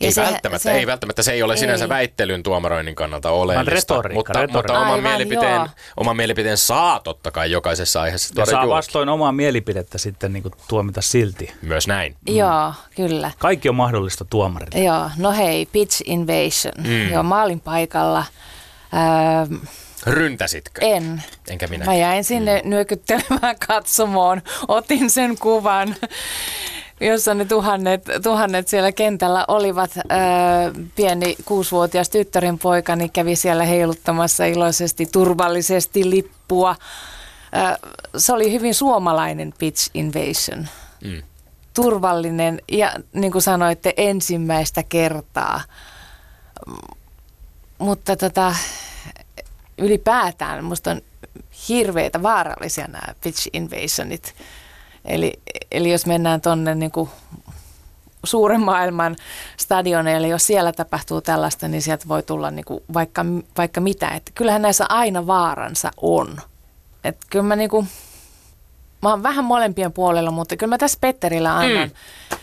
Ja Ei se- välttämättä, se- ei välttämättä, se ei ole sinänsä Ei. väittelyn tuomaroinnin kannalta oleellista, retoriikka, mutta, retoriikka. mutta oman, Aivan, mielipiteen, joo. oman mielipiteen saa totta kai jokaisessa aiheessa Ja saa julki. vastoin omaa mielipidettä sitten niin kuin tuomita silti. Myös näin. Joo, kyllä. Kaikki on mahdollista tuomarille. Joo, no hei, pitch invasion. Mm. Joo, mä olin paikalla. Ähm, Ryntäsitkö? en. Enkä minä. Mä jäin sinne mm. nyökyttelemään katsomoon. Otin sen kuvan, jossa ne tuhannet, tuhannet siellä kentällä olivat. Äh, pieni kuusivuotias tyttären poikani kävi siellä heiluttamassa iloisesti, turvallisesti lippua. Äh, se oli hyvin suomalainen pitch invasion. Mm. Turvallinen ja niin kuin sanoitte, ensimmäistä kertaa. Mutta tota, ylipäätään musta on hirveitä vaarallisia nämä pitch invasionit. Eli, eli jos mennään tuonne niin suuren maailman stadioneille, jos siellä tapahtuu tällaista, niin sieltä voi tulla niin kuin vaikka, vaikka mitä. Et kyllähän näissä aina vaaransa on. Et kyllä mä, niin kuin, mä oon vähän molempien puolella, mutta kyllä mä tässä Petterille annan, mm.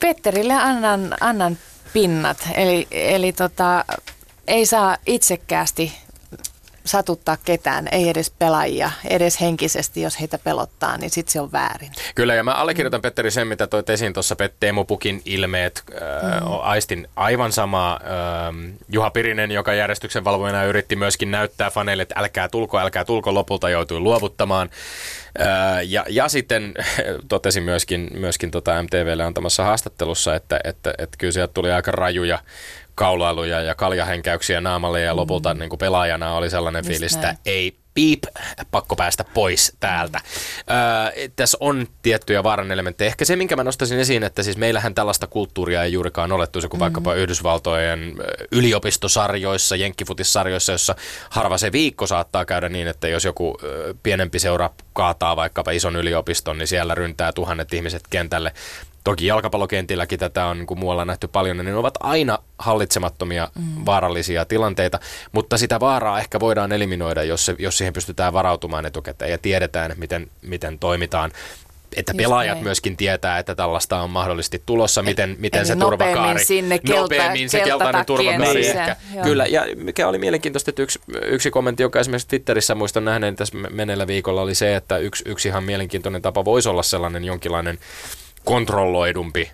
Petterille annan, annan pinnat. Eli, eli tota, ei saa itsekkäästi satuttaa ketään, ei edes pelaajia, edes henkisesti, jos heitä pelottaa, niin sitten se on väärin. Kyllä, ja mä allekirjoitan Petteri sen, mitä toit esiin tuossa Teemu Pukin ilmeet. Äh, mm. Aistin aivan sama. Äh, Juha Pirinen, joka järjestyksen valvojana yritti myöskin näyttää faneille, että älkää tulko, älkää tulko, lopulta joutui luovuttamaan. Äh, ja, ja sitten <laughs> totesin myöskin, myöskin tota MTVlle antamassa haastattelussa, että, että, että kyllä sieltä tuli aika rajuja kaulailuja ja kaljahenkäyksiä naamalle ja lopulta mm. niin kuin pelaajana oli sellainen Just fiilis, että ei piip, pakko päästä pois täältä. Öö, tässä on tiettyjä vaaran elementtejä. Ehkä se, minkä mä nostaisin esiin, että siis meillähän tällaista kulttuuria ei juurikaan ole, kuin mm-hmm. vaikkapa Yhdysvaltojen ö, yliopistosarjoissa, jenkkifutissarjoissa, jossa harva se viikko saattaa käydä niin, että jos joku pienempi seura kaataa vaikkapa ison yliopiston, niin siellä ryntää tuhannet ihmiset kentälle. Toki jalkapallokentilläkin tätä on niin kuin muualla nähty paljon, ja ne ovat aina hallitsemattomia, mm. vaarallisia tilanteita, mutta sitä vaaraa ehkä voidaan eliminoida, jos, se, jos siihen pystytään varautumaan etukäteen ja tiedetään, miten, miten toimitaan. Että Just pelaajat näin. myöskin tietää, että tällaista on mahdollisesti tulossa, miten, miten eli se nopeammin turvakaari... sinne kelta- nopeammin se keltainen turvakaari sisään, ehkä. joo. Kyllä, ja mikä oli mielenkiintoista, että yksi, yksi kommentti, joka esimerkiksi Twitterissä muistan nähneen tässä menneellä viikolla, oli se, että yksi, yksi ihan mielenkiintoinen tapa voisi olla sellainen jonkinlainen kontrolloidumpi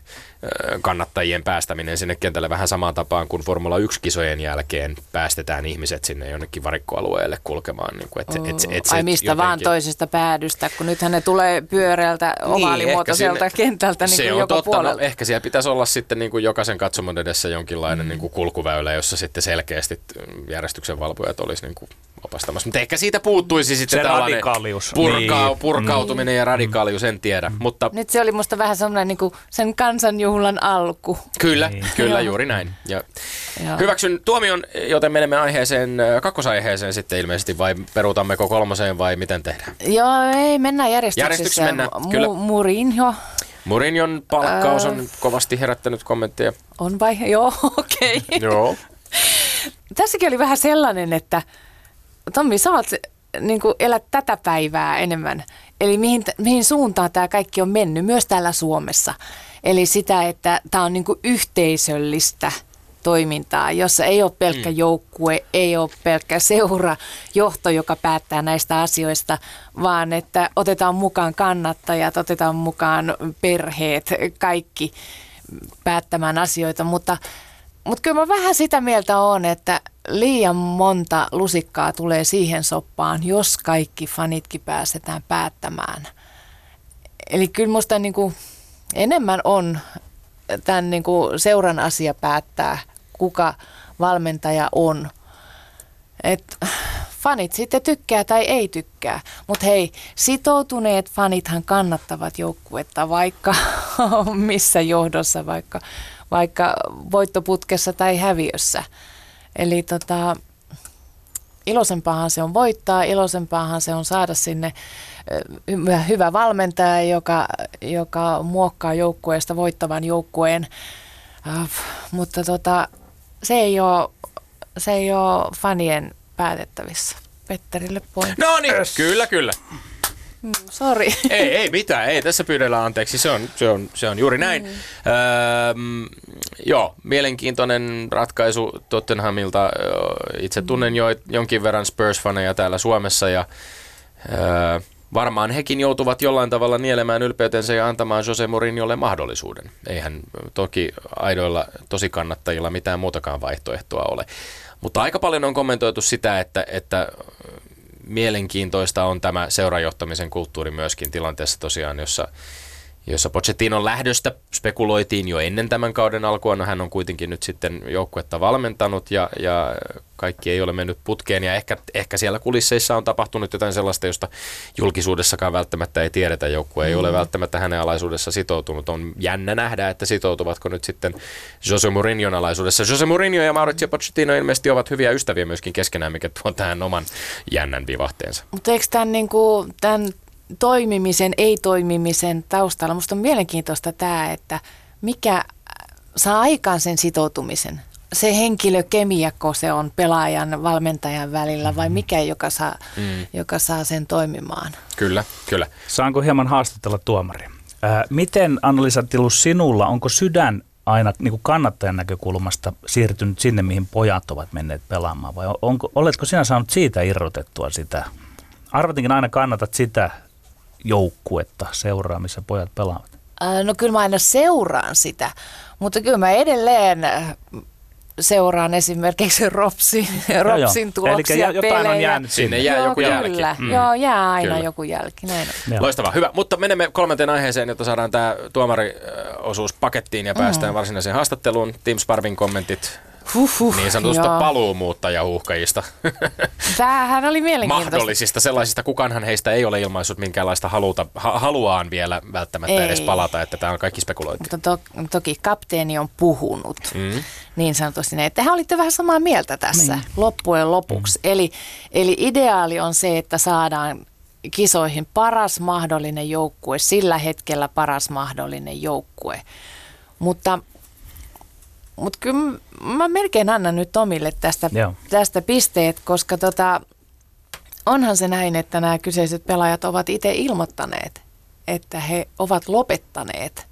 kannattajien päästäminen sinne kentälle vähän samaan tapaan kuin Formula 1-kisojen jälkeen päästetään ihmiset sinne jonnekin varikkoalueelle kulkemaan. Niin kuin, et, et, et, se Ai mistä vaan jotenkin- toisesta päädystä, kun nythän ne tulee pyöreältä ovaalimuotoiselta ehkä sinne- kentältä niin se kuin on joka totta. puolelta. No, ehkä siellä pitäisi olla sitten niin kuin jokaisen katsomon edessä jonkinlainen mm. niin kuin kulkuväylä, jossa sitten selkeästi järjestyksen valvojat olisi niin kuin opastamassa. Mutta ehkä siitä puuttuisi sitten Se tällainen radikaalius. purkaa, Niin. purkautuminen ja radikaalius, en tiedä. Mutta Nyt se oli musta vähän semmoinen niin kuin sen kansanjuhlan alku. Kyllä, Niin. kyllä juuri näin. Ja Joo. hyväksyn tuomion, joten menemme aiheeseen, kakkosaiheeseen sitten ilmeisesti, vai peruutammeko kolmoseen vai miten tehdään? Joo, ei, mennään järjestyksessä. Järjestyksessä mennään, kyllä. Mu- Murinho Mourinhon palkkaus on kovasti herättänyt kommentteja. on vai? <laughs> Joo, okei. Okay. Joo. Tässäkin oli vähän sellainen, että Tommi, sä oot, niin kuin elät tätä päivää enemmän. Eli mihin, mihin suuntaan tämä kaikki on mennyt, myös täällä Suomessa. Eli sitä, että tämä on niin kuin yhteisöllistä toimintaa, jossa ei ole pelkkä joukkue, ei ole pelkkä seura, johto, joka päättää näistä asioista, vaan että otetaan mukaan kannattajat, otetaan mukaan perheet, kaikki päättämään asioita, mutta mutta kyllä mä vähän sitä mieltä on, että liian monta lusikkaa tulee siihen soppaan, jos kaikki fanitkin päästetään päättämään. Eli kyllä musta niin kuin enemmän on tämän niin kuin seuran asia päättää, kuka valmentaja on. et, fanit sitten tykkää tai ei tykkää. Mutta hei, sitoutuneet fanithan kannattavat joukkuetta vaikka <laughs> missä johdossa, vaikka, vaikka voittoputkessa tai häviössä. Eli tota, iloisempaahan se on voittaa, iloisempaahan se on saada sinne hyvä valmentaja, joka, joka muokkaa joukkueesta voittavan joukkueen. Uh, mutta tota, se, ei ole, se ei ole fanien päätettävissä. Petterille pointti. No niin, kyllä, kyllä. Mm, Sori. <laughs> ei, ei mitään, ei tässä pyydellä anteeksi, se on, se on, se on juuri näin. Mm. Öö, joo, mielenkiintoinen ratkaisu Tottenhamilta. Itse tunnen jo jonkin verran Spurs-faneja täällä Suomessa ja öö, varmaan hekin joutuvat jollain tavalla nielemään ylpeytensä ja antamaan Jose Mourinholle mahdollisuuden. Eihän toki aidoilla tosi kannattajilla mitään muutakaan vaihtoehtoa ole. Mutta aika paljon on kommentoitu sitä, että, että mielenkiintoista on tämä seurajohtamisen kulttuuri myöskin tilanteessa tosiaan, jossa jossa Pochettinon lähdöstä spekuloitiin jo ennen tämän kauden alkua. No hän on kuitenkin nyt sitten joukkuetta valmentanut ja, ja kaikki ei ole mennyt putkeen ja ehkä, ehkä siellä kulisseissa on tapahtunut jotain sellaista, josta julkisuudessakaan välttämättä ei tiedetä. Joukkue ei mm. ole välttämättä hänen alaisuudessa sitoutunut. On jännä nähdä, että sitoutuvatko nyt sitten Jose Mourinhon alaisuudessa. Jose Mourinho ja Mauricio Pochettino ilmeisesti ovat hyviä ystäviä myöskin keskenään, mikä tuo tähän oman jännän vivahteensa. Mutta eikö tämän, niin kuin, tämän toimimisen, ei-toimimisen taustalla. Minusta on mielenkiintoista tämä, että mikä saa aikaan sen sitoutumisen. Se henkilökemiakko se on pelaajan, valmentajan välillä vai mikä, joka saa, mm. joka saa sen toimimaan? Kyllä, kyllä. Saanko hieman haastatella tuomari? Ää, miten Annalisa Tilus sinulla, onko sydän aina niin kuin kannattajan näkökulmasta siirtynyt sinne, mihin pojat ovat menneet pelaamaan vai onko, oletko sinä saanut siitä irrotettua sitä? Arvatinkin aina kannatat sitä joukkuetta seuraa, missä pojat pelaavat? No kyllä mä aina seuraan sitä, mutta kyllä mä edelleen äh, seuraan esimerkiksi Ropsi, Ropsin tuloksia, Eli jotain pelejä. on jäänyt sinne. jää Joo, joku kyllä. jälki. Mm. Joo, jää aina kyllä. joku jälki. Näin on. Loistavaa, hyvä. Mutta menemme kolmanteen aiheeseen, jotta saadaan tämä tuomariosuus pakettiin ja päästään mm. varsinaiseen haastatteluun. Tim Sparvin kommentit Huhhuh, niin sanotusta joo. paluumuuttajahuhkajista. Tämähän oli mielenkiintoista. Mahdollisista sellaisista. Kukaanhan heistä ei ole ilmaissut minkäänlaista haluta, ha, haluaan vielä välttämättä ei. edes palata, että tämä on kaikki spekulointi. Mutta to, toki kapteeni on puhunut mm. niin sanotusti, että he olitte vähän samaa mieltä tässä niin. loppujen lopuksi. Mm. Eli, eli ideaali on se, että saadaan kisoihin paras mahdollinen joukkue, sillä hetkellä paras mahdollinen joukkue. Mutta mutta kyllä mä melkein annan nyt Tomille tästä, tästä pisteet, koska tota, onhan se näin, että nämä kyseiset pelaajat ovat itse ilmoittaneet, että he ovat lopettaneet.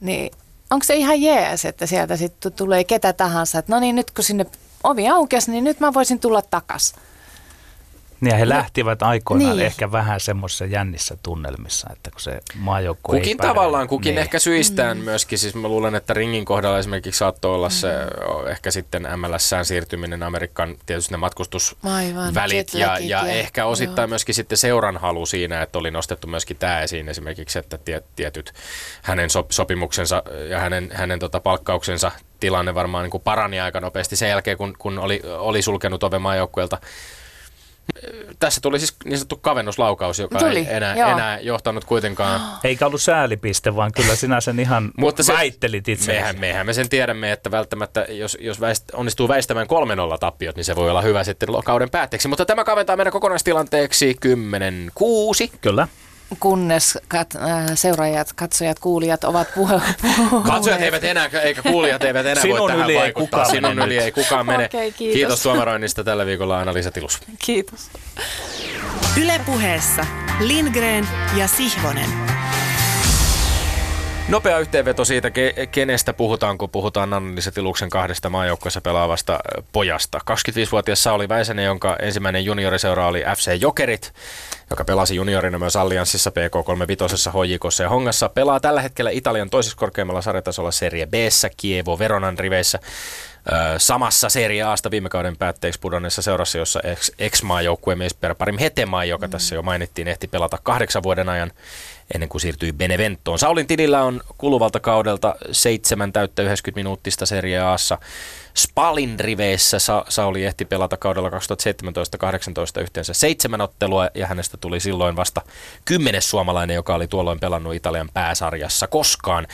Niin onko se ihan jees, että sieltä sitten tulee ketä tahansa, että no niin nyt kun sinne ovi aukesi, niin nyt mä voisin tulla takaisin. Niin ja he lähtivät aikoinaan niin. ehkä vähän semmoisessa jännissä tunnelmissa, että kun se maajoukkue Kukin ei tavallaan, kukin niin. ehkä syistään mm. myöskin. Siis mä luulen, että ringin kohdalla esimerkiksi saattoi olla mm. se ehkä sitten MLSään siirtyminen Amerikan tietysti ne matkustusvälit ja, ja, ja ehkä osittain joo. myöskin sitten seuran halu siinä, että oli nostettu myöskin tämä esiin esimerkiksi, että tietyt hänen sopimuksensa ja hänen, hänen tota palkkauksensa tilanne varmaan niin kuin parani aika nopeasti sen jälkeen, kun, kun oli, oli sulkenut oven maajoukkueelta tässä tuli siis niin sanottu kavennuslaukaus, joka tuli, ei enää, enää johtanut kuitenkaan. <gasps> Eikä ollut säälipiste, vaan kyllä sinä sen ihan <gasps> Mutta se, väittelit itse. Mehän, mehän me sen tiedämme, että välttämättä jos, jos väist, onnistuu väistämään 3-0 tappiot, niin se voi olla hyvä sitten kauden päätteeksi. Mutta tämä kaventaa meidän kokonaistilanteeksi 10-6. Kyllä kunnes kat, äh, seuraajat, katsojat, kuulijat ovat puhe- puhuneet. Katsojat eivät enää, eikä kuulijat eivät enää Sinun voi tähän yli vaikuttaa. Sinun yli ei kukaan mene. Okay, kiitos. kiitos tuomaroinnista tällä viikolla Anna-Liisa Tilus. Kiitos. Ylepuheessa Lindgren ja Sihvonen. Nopea yhteenveto siitä, kenestä puhutaan, kun puhutaan Annalisa Tiluksen kahdesta maajoukkoissa pelaavasta pojasta. 25-vuotias Sauli Väisänen, jonka ensimmäinen junioriseura oli FC Jokerit, joka pelasi juniorina myös Allianssissa PK35, HJKssa ja Hongassa. Pelaa tällä hetkellä Italian toisessa korkeimmalla sarjatasolla Serie b Kievo Veronan riveissä. samassa Serie Asta viime kauden päätteeksi pudonneessa seurassa, jossa ex-maajoukkueen mies Parim Hetemaa, joka mm. tässä jo mainittiin, ehti pelata kahdeksan vuoden ajan ennen kuin siirtyi Beneventoon. Saulin tilillä on kuluvalta kaudelta seitsemän täyttä 90 minuuttista Serie Aassa. Spalin riveissä. Sa- Sauli ehti pelata kaudella 2017-2018 yhteensä seitsemän ottelua ja hänestä tuli silloin vasta kymmenes suomalainen, joka oli tuolloin pelannut Italian pääsarjassa koskaan.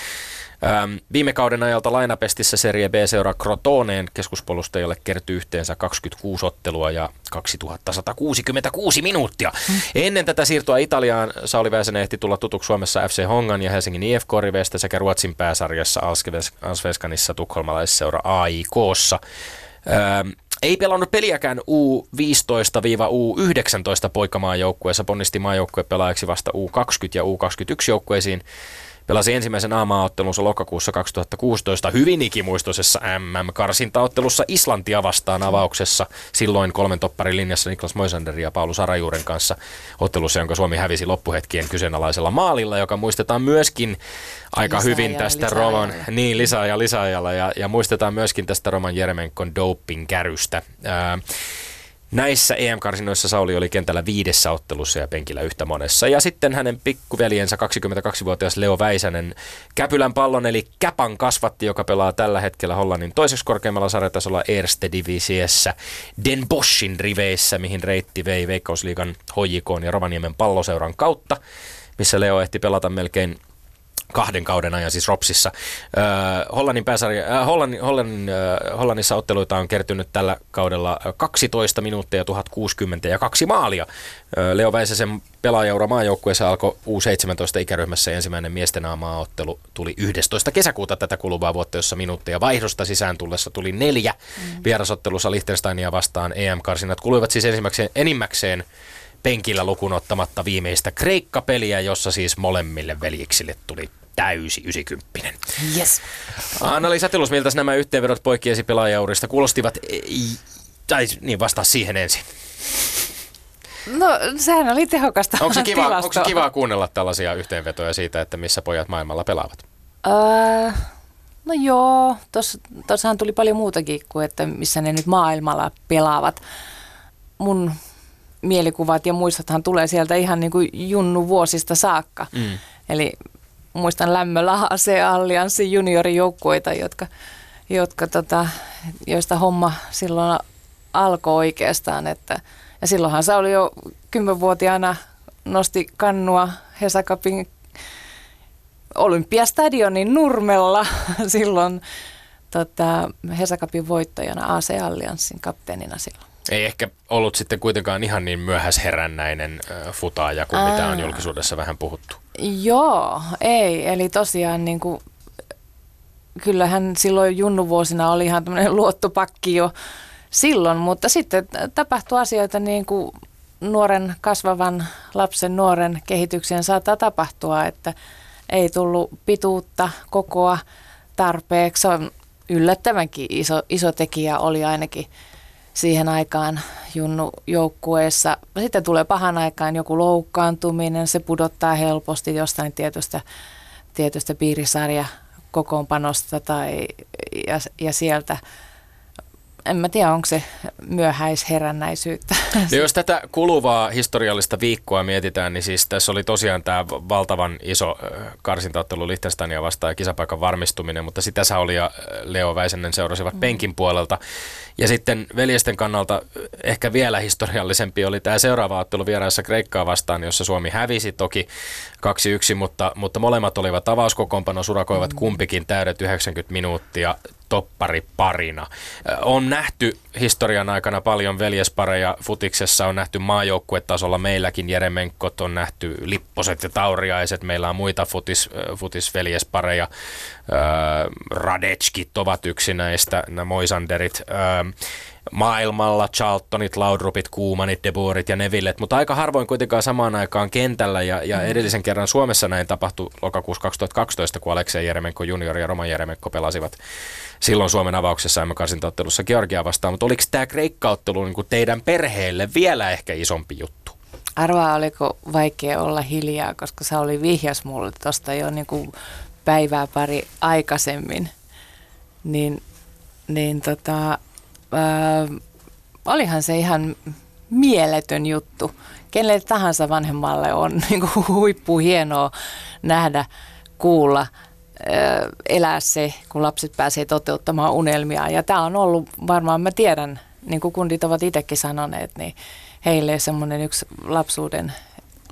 Ähm, viime kauden ajalta lainapestissä Serie B-seura Crotoneen keskuspolustajalle kertyi yhteensä 26 ottelua ja 2166 minuuttia. Mm. Ennen tätä siirtoa Italiaan Sauli Väisänen ehti tulla tutuksi Suomessa FC Hongan ja Helsingin IFK-riveistä sekä Ruotsin pääsarjassa Alsveskanissa tukholmalaisseura AIKssa. Ähm, ei pelannut peliäkään U15-U19 poikamaajoukkueessa, ponnisti maajoukkuepelaajaksi vasta U20 ja U21 joukkueisiin. Pelasi ensimmäisen aamaottelunsa lokakuussa 2016 hyvin ikimuistoisessa MM-karsintaottelussa Islantia vastaan avauksessa. Silloin kolmen topparin linjassa Niklas Moisander ja Paulus Arajuuren kanssa ottelussa, jonka Suomi hävisi loppuhetkien kyseenalaisella maalilla, joka muistetaan myöskin aika lisää hyvin tästä Roman, niin lisää ja lisäajalla ja, ja muistetaan myöskin tästä Roman Jeremenkon doping-kärystä. Ää, Näissä EM-karsinoissa Sauli oli kentällä viidessä ottelussa ja penkillä yhtä monessa. Ja sitten hänen pikkuveljensä 22-vuotias Leo Väisänen Käpylän pallon eli Käpan kasvatti, joka pelaa tällä hetkellä Hollannin toiseksi korkeimmalla sarjatasolla Erste Divisiessä Den Boschin riveissä, mihin reitti vei Veikkausliigan HJK ja Rovaniemen palloseuran kautta missä Leo ehti pelata melkein kahden kauden ajan siis Ropsissa. Hollannin, pääsarja, äh, Hollannin, Hollannin, äh, Hollannissa otteluita on kertynyt tällä kaudella 12 minuuttia, 1060 ja kaksi maalia. Leo Väisäsen pelaajaura maajoukkueessa alkoi U17 ikäryhmässä ensimmäinen miesten maaottelu tuli 11. kesäkuuta tätä kuluvaa vuotta, jossa minuutteja vaihdosta sisään tullessa tuli neljä. Mm. Vierasottelussa Liechtensteinia vastaan EM-karsinat kuluivat siis enimmäkseen, enimmäkseen penkillä lukunottamatta viimeistä Kreikka-peliä, jossa siis molemmille veljiksille tuli täysi 90. Yes. Anna-Liisa Tilus, miltä nämä yhteenvedot poikkiesi pelaajaurista kuulostivat? Tai niin, vastaa siihen ensin. No, sehän oli tehokasta onko se, kiva, onko se kiva kuunnella tällaisia yhteenvetoja siitä, että missä pojat maailmalla pelaavat? Öö, no joo, tuossahan tuli paljon muutakin kuin, että missä ne nyt maailmalla pelaavat. Mun mielikuvat ja muistothan tulee sieltä ihan niin kuin junnu vuosista saakka. Mm. Eli muistan lämmöllä <laughs> AC-allianssin juniorijoukkueita, jotka, jotka tota, joista homma silloin alkoi oikeastaan. Että, ja silloinhan se oli jo kymmenvuotiaana nosti kannua Hesakapin Olympiastadionin nurmella <laughs> silloin tota, Hesakapin voittajana AC-allianssin kapteenina silloin. Ei ehkä ollut sitten kuitenkaan ihan niin myöhäisherännäinen futaaja kuin Ää. mitä on julkisuudessa vähän puhuttu. Joo, ei. Eli tosiaan niin kuin, kyllähän silloin junnuvuosina oli ihan tämmöinen luottopakki jo silloin, mutta sitten tapahtui asioita niin kuin nuoren kasvavan lapsen nuoren kehityksen saattaa tapahtua, että ei tullut pituutta, kokoa tarpeeksi. Se on yllättävänkin iso, iso tekijä oli ainakin siihen aikaan junnu joukkueessa. Sitten tulee pahan aikaan joku loukkaantuminen, se pudottaa helposti jostain tietystä, tietystä piirisarja kokoonpanosta tai, ja, ja sieltä en mä tiedä, onko se myöhäisherännäisyyttä. No jos tätä kuluvaa historiallista viikkoa mietitään, niin siis tässä oli tosiaan tämä valtavan iso karsintaottelu Liechtensteinia vastaan ja kisapaikan varmistuminen, mutta sitä Sauli ja Leo Väisänen seurasivat mm. penkin puolelta. Ja sitten veljesten kannalta ehkä vielä historiallisempi oli tämä seuraava ottelu vieraissa Kreikkaa vastaan, jossa Suomi hävisi toki 2-1, mutta, mutta molemmat olivat avauskokoonpano, surakoivat mm. kumpikin täydet 90 minuuttia toppari parina. On nähty historian aikana paljon veljespareja futiksessa, on nähty maajoukkuetasolla meilläkin Jeremenkot, on nähty Lipposet ja Tauriaiset, meillä on muita futis, futisveljespareja, Radetskit ovat yksi näistä, nämä Moisanderit, maailmalla Charltonit, Laudrupit, Kuumanit, Deborit ja Nevillet, mutta aika harvoin kuitenkaan samaan aikaan kentällä ja, ja mm. edellisen kerran Suomessa näin tapahtui lokakuussa 2012, kun Aleksei Jeremenko junior ja Roman Jeremenko pelasivat silloin Suomen avauksessa emme karsintaottelussa Georgia vastaan, mutta oliko tämä Kreikka-ottelu niin teidän perheelle vielä ehkä isompi juttu? Arvaa, oliko vaikea olla hiljaa, koska se oli vihjas mulle tuosta jo niin kuin päivää pari aikaisemmin. Niin, niin tota, äh, olihan se ihan mieletön juttu. Kenelle tahansa vanhemmalle on <laughs> niin kuin huippu hienoa nähdä, kuulla elää se, kun lapset pääsee toteuttamaan unelmia. Ja tämä on ollut varmaan, mä tiedän, niin kuin kundit ovat itsekin sanoneet, niin heille semmoinen yksi lapsuuden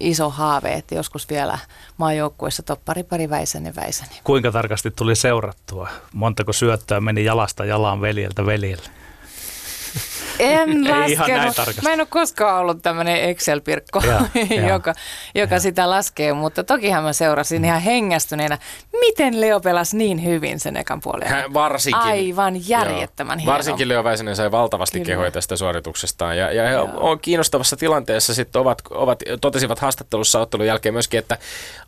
iso haave, että joskus vielä maajoukkuessa toppari pari Väisänen Väisänen. Kuinka tarkasti tuli seurattua? Montako syöttöä meni jalasta jalaan veljeltä veljelle? En Ei ihan näin laskenut. Mä en ole koskaan ollut tämmöinen Excel-pirkko, <laughs> joo. joka, joka sitä laskee, mutta tokihan mä seurasin ihan hengästyneenä, miten Leo pelasi niin hyvin sen ekan puolen. Hän varsinkin, Aivan järjettömän hieno. Varsinkin Leo Väisänen sai valtavasti Kyllä. kehoja tästä suorituksestaan. Ja, ja he on kiinnostavassa tilanteessa sitten ovat, ovat, totesivat haastattelussa ottelun jälkeen myöskin, että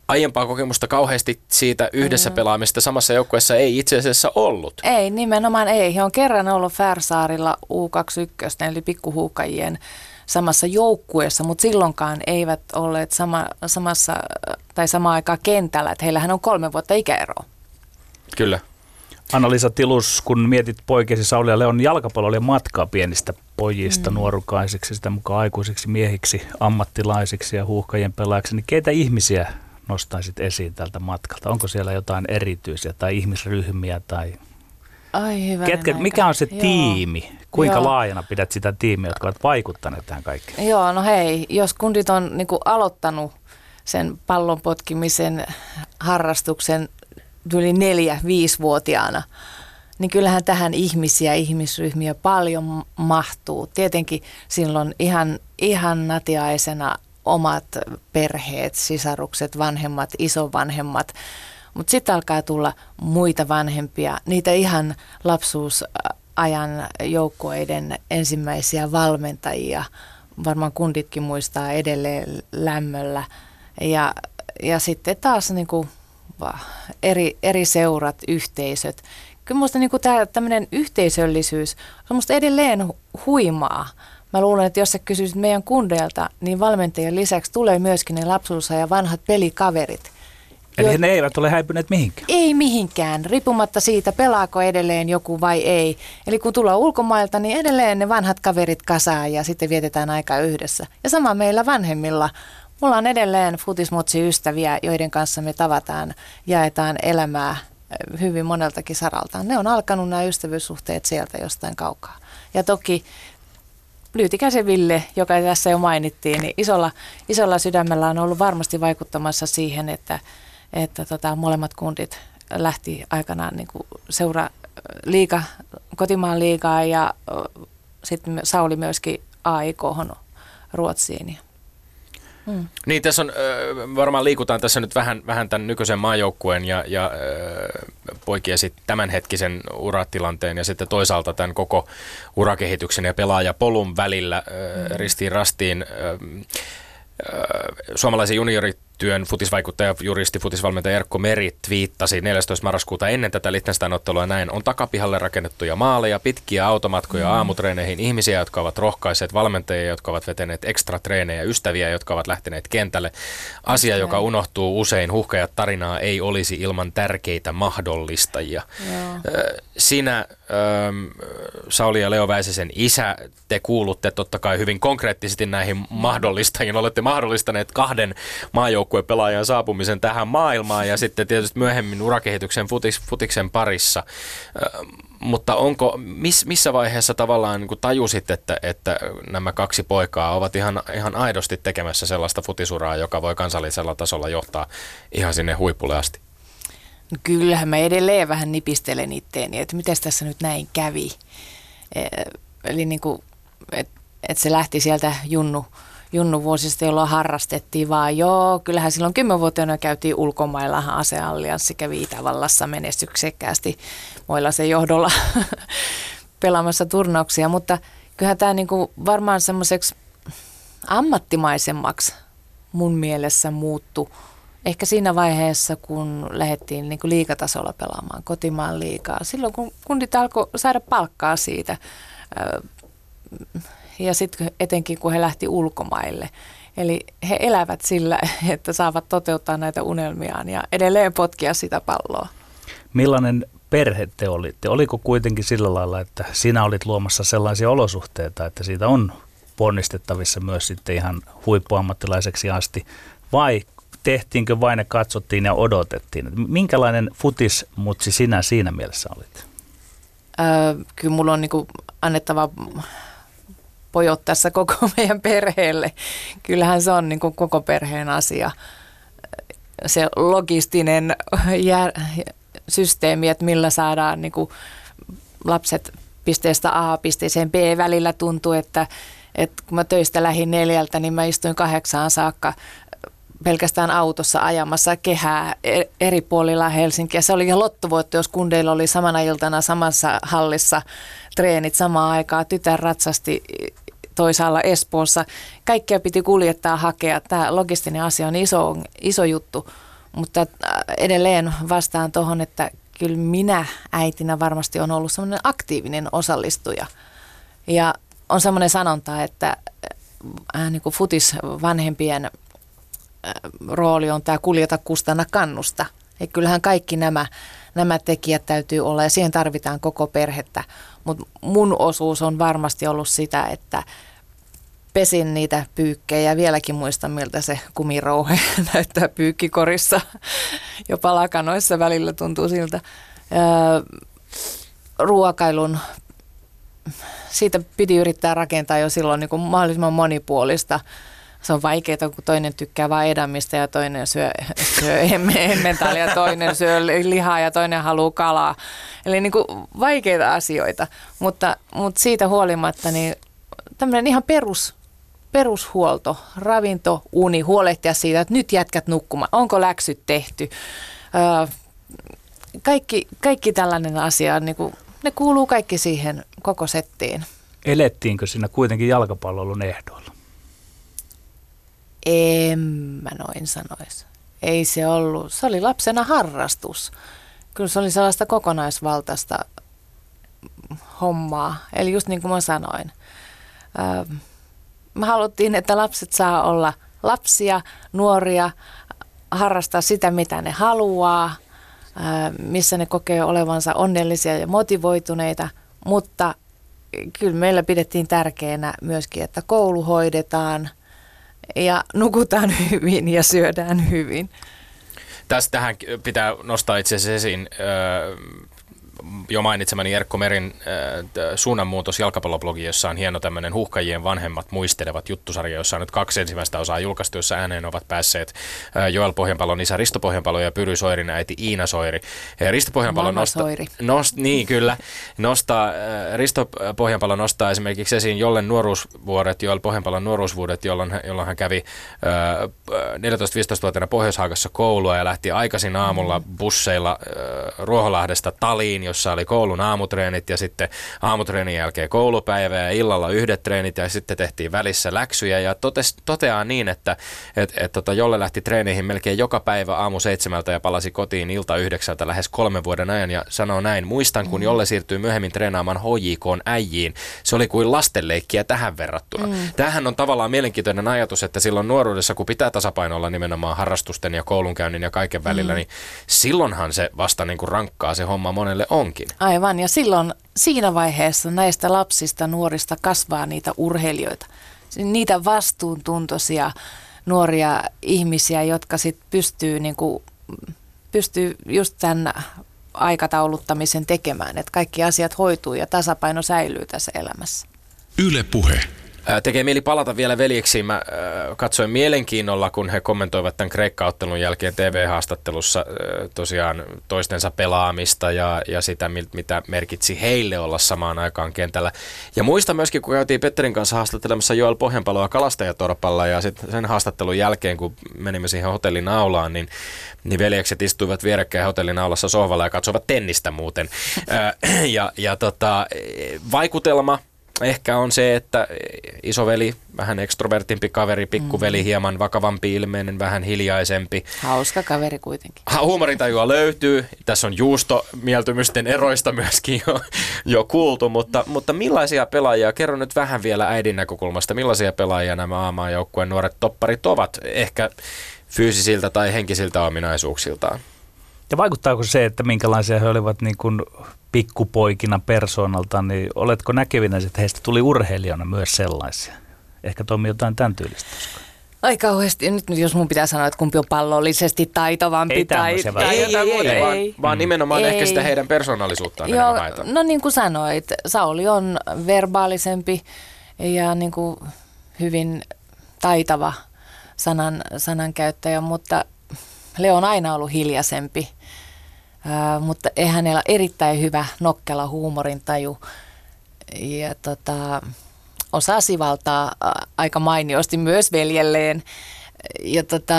aiempaa kokemusta kauheasti siitä yhdessä mm. pelaamista samassa joukkueessa ei itse asiassa ollut. Ei, nimenomaan ei. He on kerran ollut Färsaarilla U21, eli pikkuhuukajien samassa joukkueessa, mutta silloinkaan eivät olleet sama, samassa tai samaan aikaan kentällä. Että heillähän on kolme vuotta ikäeroa. Kyllä. Anna-Liisa Tilus, kun mietit poikiesi Sauli ja Leon jalkapallo oli matkaa pienistä pojista mm. nuorukaisiksi, sitä mukaan aikuisiksi miehiksi, ammattilaisiksi ja huuhkajien pelaajiksi, niin keitä ihmisiä nostaisit esiin tältä matkalta? Onko siellä jotain erityisiä tai ihmisryhmiä tai Ai hyvä. ketkä, mikä on se Joo. tiimi? Kuinka Joo. laajana pidät sitä tiimiä, jotka ovat vaikuttaneet tähän kaikkeen? Joo, no hei, jos kundit on niin kuin aloittanut sen pallon potkimisen harrastuksen yli neljä, viisivuotiaana, niin kyllähän tähän ihmisiä, ihmisryhmiä paljon mahtuu. Tietenkin silloin ihan, ihan natiaisena omat perheet, sisarukset, vanhemmat, isovanhemmat, mutta sitten alkaa tulla muita vanhempia, niitä ihan lapsuusajan joukkueiden ensimmäisiä valmentajia. Varmaan kunditkin muistaa edelleen lämmöllä. Ja, ja sitten taas niin kuin, eri, eri seurat, yhteisöt. Kyllä minusta niin tämmöinen yhteisöllisyys on musta edelleen hu- huimaa. Mä luulen, että jos sä kysyisit meidän kundeilta, niin valmentajien lisäksi tulee myöskin ne lapsuusajan vanhat pelikaverit. Eli Jo- ne eivät ole häipyneet mihinkään. ei mihinkään, riippumatta siitä, pelaako edelleen joku vai ei. Eli kun tullaan ulkomailta, niin edelleen ne vanhat kaverit kasaa ja sitten vietetään aikaa yhdessä. Ja sama meillä vanhemmilla. Mulla on edelleen futismotsi-ystäviä, joiden kanssa me tavataan, jaetaan elämää hyvin moneltakin saralta. Ne on alkanut nämä ystävyyssuhteet sieltä jostain kaukaa. Ja toki Lyytikäisen Ville, joka tässä jo mainittiin, niin isolla, isolla sydämellä on ollut varmasti vaikuttamassa siihen, että, että tota, molemmat kundit lähti aikanaan niin kuin seura liiga, kotimaan liigaa ja sitten Sauli myöskin AIK Ruotsiin. Mm. Niin, tässä on, varmaan liikutaan tässä nyt vähän, vähän tämän nykyisen maajoukkueen ja, ja poikien sit tämänhetkisen uratilanteen ja sitten toisaalta tämän koko urakehityksen ja pelaajapolun välillä ö, ristiin rastiin. Ö, ö, juniorityön futisvaikuttaja, juristi, futisvalmentaja Erkko Meri twiittasi 14. marraskuuta ennen tätä Liechtenstein-ottelua näin. On takapihalle rakennettuja maaleja, pitkiä automatkoja mm. aamutreeneihin, ihmisiä, jotka ovat rohkaiseet, valmentajia, jotka ovat vetäneet ekstra treenejä, ystäviä, jotka ovat lähteneet kentälle. Asia, joka unohtuu usein, huhkajat tarinaa ei olisi ilman tärkeitä mahdollistajia. Joo. Ö, Sinä, Sauli ja Leo Väisäsen isä, te kuulutte totta kai hyvin konkreettisesti näihin mahdollistajiin. Olette mahdollistaneet kahden maajoukkuepelaajan saapumisen tähän maailmaan ja sitten tietysti myöhemmin urakehityksen futis, futiksen parissa. Mutta onko, miss, missä vaiheessa tavallaan niin tajusit, että, että nämä kaksi poikaa ovat ihan, ihan aidosti tekemässä sellaista futisuraa, joka voi kansallisella tasolla johtaa ihan sinne huipulle asti? Kyllähän mä edelleen vähän nipistelen itteeni, että miten tässä nyt näin kävi. E, Eli niin kuin, että et se lähti sieltä junnu, junnu vuosista, jolloin harrastettiin vaan, joo, kyllähän silloin kymmenvuotiaana käytiin ulkomailla, aseallianssi kävi Itävallassa menestyksekkäästi Moilasen johdolla <laughs> pelaamassa turnauksia, mutta kyllähän tämä niin kuin varmaan semmoiseksi ammattimaisemmaksi mun mielessä muuttu ehkä siinä vaiheessa, kun lähdettiin niin kuin liikatasolla pelaamaan kotimaan liikaa. Silloin, kun kundit alkoi saada palkkaa siitä ja sitten etenkin, kun he lähti ulkomaille. Eli he elävät sillä, <laughs> että saavat toteuttaa näitä unelmiaan ja edelleen potkia sitä palloa. Millainen perhe te olitte? Oliko kuitenkin sillä lailla, että sinä olit luomassa sellaisia olosuhteita, että siitä on ponnistettavissa myös sitten ihan huippuammattilaiseksi asti? Vai tehtiinkö vain ja katsottiin ja odotettiin? Minkälainen futismutsi sinä siinä mielessä olit? Öö, kyllä mulla on niinku annettava pojot tässä koko <laughs> meidän perheelle. Kyllähän se on niinku koko perheen asia. Se logistinen jär, systeemi, että millä saadaan niinku lapset pisteestä A pisteeseen B välillä tuntuu, että, että kun mä töistä lähin neljältä, niin mä istuin kahdeksaan saakka pelkästään autossa ajamassa kehää e- eri puolilla Helsinkiä. Se oli ihan lottovoitto, jos kundeilla oli samana iltana samassa hallissa treenit samaan aikaan. Tytär ratsasti toisaalla Espoossa. Kaikkea piti kuljettaa, hakea. Tämä logistinen asia on iso, iso juttu, mutta äh, edelleen vastaan tuohon, että kyllä minä äitinä varmasti on ollut semmoinen aktiivinen osallistuja. Ja on semmoinen sanonta, että äh, niin kuin futis vanhempien rooli on tämä kuljeta kustanna kannusta. Ja kyllähän kaikki nämä, nämä tekijät täytyy olla ja siihen tarvitaan koko perhettä. Mutta mun osuus on varmasti ollut sitä, että pesin niitä pyykkejä. Vieläkin muistan, miltä se kumirouhe <laughs> näyttää pyykkikorissa. Jopa lakanoissa välillä tuntuu siltä. ruokailun, siitä piti yrittää rakentaa jo silloin niin kuin mahdollisimman monipuolista. Se on vaikeaa, kun toinen tykkää vain edämistä ja toinen syö, <laughs> syö emmentalia ja toinen syö lihaa ja toinen haluaa kalaa. Eli niin kuin vaikeita asioita, mutta, mutta siitä huolimatta niin tämmöinen ihan perus perushuolto, ravinto, uni, huolehtia siitä, että nyt jätkät nukkumaan, onko läksyt tehty. Kaikki, kaikki tällainen asia, niin kuin, ne kuuluu kaikki siihen koko settiin. Elettiinkö siinä kuitenkin jalkapallon ehdoilla? En mä noin sanoisi. Ei se ollut. Se oli lapsena harrastus. Kyllä se oli sellaista kokonaisvaltaista hommaa. Eli just niin kuin mä sanoin. Öö, me haluttiin, että lapset saa olla lapsia, nuoria, harrastaa sitä, mitä ne haluaa, missä ne kokee olevansa onnellisia ja motivoituneita, mutta kyllä meillä pidettiin tärkeänä myöskin, että koulu hoidetaan ja nukutaan <laughs> hyvin ja syödään hyvin. Tästähän pitää nostaa itse asiassa esiin jo mainitsemani Erkko Merin äh, suunnanmuutos jalkapalloblogi, jossa on hieno tämmöinen huhkajien vanhemmat muistelevat juttusarja, jossa on nyt kaksi ensimmäistä osaa julkaistu, jossa ääneen ovat päässeet äh, Joel Pohjanpalon isä Risto Pohjanpalo ja Pyry Soirin äiti Iina Soiri. Ja Risto Pohjanpalo nostaa, nost, niin kyllä, nostaa, äh, Risto Pohjanpalo nostaa esimerkiksi esiin Jollen nuoruusvuodet, Joel Pohjanpalon nuoruusvuodet, jolloin, jolloin hän kävi äh, 14-15-vuotiaana Pohjois-Haagassa koulua ja lähti aikaisin aamulla busseilla äh, Ruoholahdesta Taliin, jossa oli koulun aamutreenit ja sitten aamutreenin jälkeen koulupäivä ja illalla yhdet treenit ja sitten tehtiin välissä läksyjä ja totes, toteaa niin, että et, et, tota, Jolle lähti treeniin melkein joka päivä aamu seitsemältä ja palasi kotiin ilta yhdeksältä lähes kolmen vuoden ajan ja sanoo näin, muistan kun. Jolle siirtyi myöhemmin treenaamaan HJK äijiin, se oli kuin lastenleikkiä tähän verrattuna. Mm. Tämähän on tavallaan mielenkiintoinen ajatus, että silloin nuoruudessa, kun pitää tasapainolla nimenomaan harrastusten ja koulunkäynnin ja kaiken välillä, mm. niin silloinhan se vasta niin kuin rankkaa se homma monelle on onkin. Aivan, ja silloin siinä vaiheessa näistä lapsista, nuorista kasvaa niitä urheilijoita. Niitä vastuuntuntoisia nuoria ihmisiä, jotka sitten pystyy, niinku, pystyy just tämän aikatauluttamisen tekemään, että kaikki asiat hoituu ja tasapaino säilyy tässä elämässä. Yle puhe. Tekee mieli palata vielä veljeksiin. Mä katsoin mielenkiinnolla, kun he kommentoivat tämän Kreikka-ottelun jälkeen TV-haastattelussa tosiaan toistensa pelaamista ja, ja sitä, mitä merkitsi heille olla samaan aikaan kentällä. Ja muista myöskin, kun käytiin Petterin kanssa haastattelemassa Joel Pohjanpaloa kalastajatorpalla ja sitten sen haastattelun jälkeen, kun menimme siihen hotellin aulaan, niin, niin veljekset istuivat vierekkäin hotellin aulassa sohvalla ja katsoivat tennistä muuten. <clears throat> ja, ja tota, vaikutelma ehkä on se, että isoveli, vähän ekstrovertimpi kaveri, pikkuveli, mm. hieman vakavampi ilmeinen, vähän hiljaisempi. Hauska kaveri kuitenkin. Ha, huumorintajua löytyy. Tässä on juustomieltymysten eroista myöskin jo, jo kuultu, mutta, mutta millaisia pelaajia, kerro nyt vähän vielä äidin näkökulmasta, millaisia pelaajia nämä aamaan joukkueen nuoret topparit ovat, ehkä fyysisiltä tai henkisiltä ominaisuuksiltaan? Ja vaikuttaako se, että minkälaisia he olivat niin kuin pikkupoikina persoonalta, niin oletko näkevinä, että heistä tuli urheilijana myös sellaisia? Ehkä toimii jotain tämän tyylistä. Ai kauheasti. Nyt, nyt jos mun pitää sanoa, että kumpi on pallollisesti taitavampi Ei tai... väliä. Ei, ei, ei, ei, ei. vaan, vaan nimenomaan Ei. ehkä sitä heidän persoonallisuuttaan Joo, no niin kuin sanoit, Sauli on verbaalisempi ja niin kuin hyvin taitava sanan, sanankäyttäjä, mutta Leo on aina ollut hiljaisempi. Ää, mutta hänellä erittäin hyvä nokkela huumorintaju ja tota, osaa sivaltaa aika mainiosti myös veljelleen. Ja tota,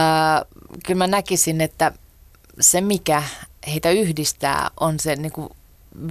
kyllä mä näkisin, että se mikä heitä yhdistää on se niin kuin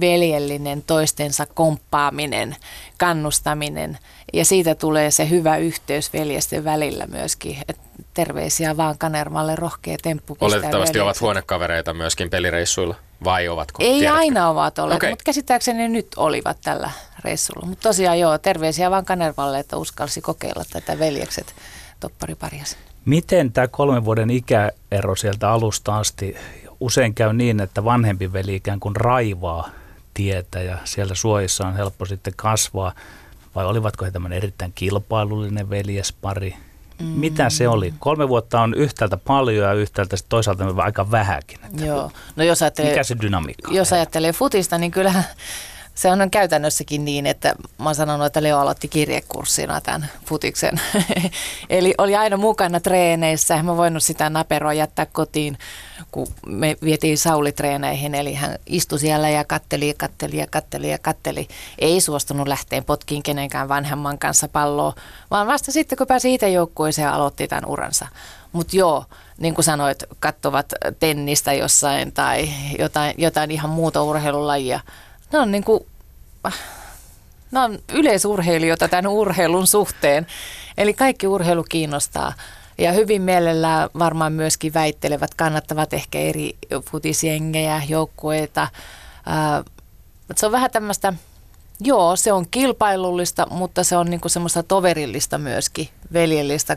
veljellinen toistensa komppaaminen, kannustaminen ja siitä tulee se hyvä yhteys veljesten välillä myöskin. Et terveisiä vaan Kanermalle rohkea temppu pistää Oletettavasti ovat huonekavereita myöskin pelireissuilla, vai ovatko? Ei Tiedätkö? aina ovat olleet, okay. mutta käsittääkseni nyt olivat tällä reissulla. Mutta tosiaan joo, terveisiä vaan Kanervalle, että uskalsi kokeilla tätä veljekset toppariparjasen. Miten tämä kolmen vuoden ikäero sieltä alusta asti usein käy niin, että vanhempi veli ikään kuin raivaa tietä ja siellä suojissa on helppo sitten kasvaa? Vai olivatko he tämmöinen erittäin kilpailullinen veljespari? Mm. Mitä se oli? Kolme vuotta on yhtäältä paljon ja yhtäältä toisaalta aika vähäkin. Että Joo, no jos ajattelee, Mikä se dynamiikka on? jos ajattelee futista, niin kyllähän se on käytännössäkin niin, että mä oon sanonut, että Leo aloitti kirjekurssina tämän futiksen. <laughs> Eli oli aina mukana treeneissä. En mä voinut sitä naperoa jättää kotiin, kun me vietiin Sauli-treeneihin. Eli hän istui siellä ja katteli ja katteli ja katteli ja katteli. Ei suostunut lähteen potkiin kenenkään vanhemman kanssa palloa, vaan vasta sitten, kun pääsi itse joukkueeseen aloitti tämän uransa. Mutta joo, niin kuin sanoit, katsovat tennistä jossain tai jotain, jotain ihan muuta urheilulajia. Ne on niin kuin, ne on yleisurheilijoita tämän urheilun suhteen. Eli kaikki urheilu kiinnostaa. Ja hyvin mielellään varmaan myöskin väittelevät, kannattavat ehkä eri futisjengejä, joukkueita. Ää, se on vähän tämmöistä, joo, se on kilpailullista, mutta se on niinku semmoista toverillista myöskin, veljellistä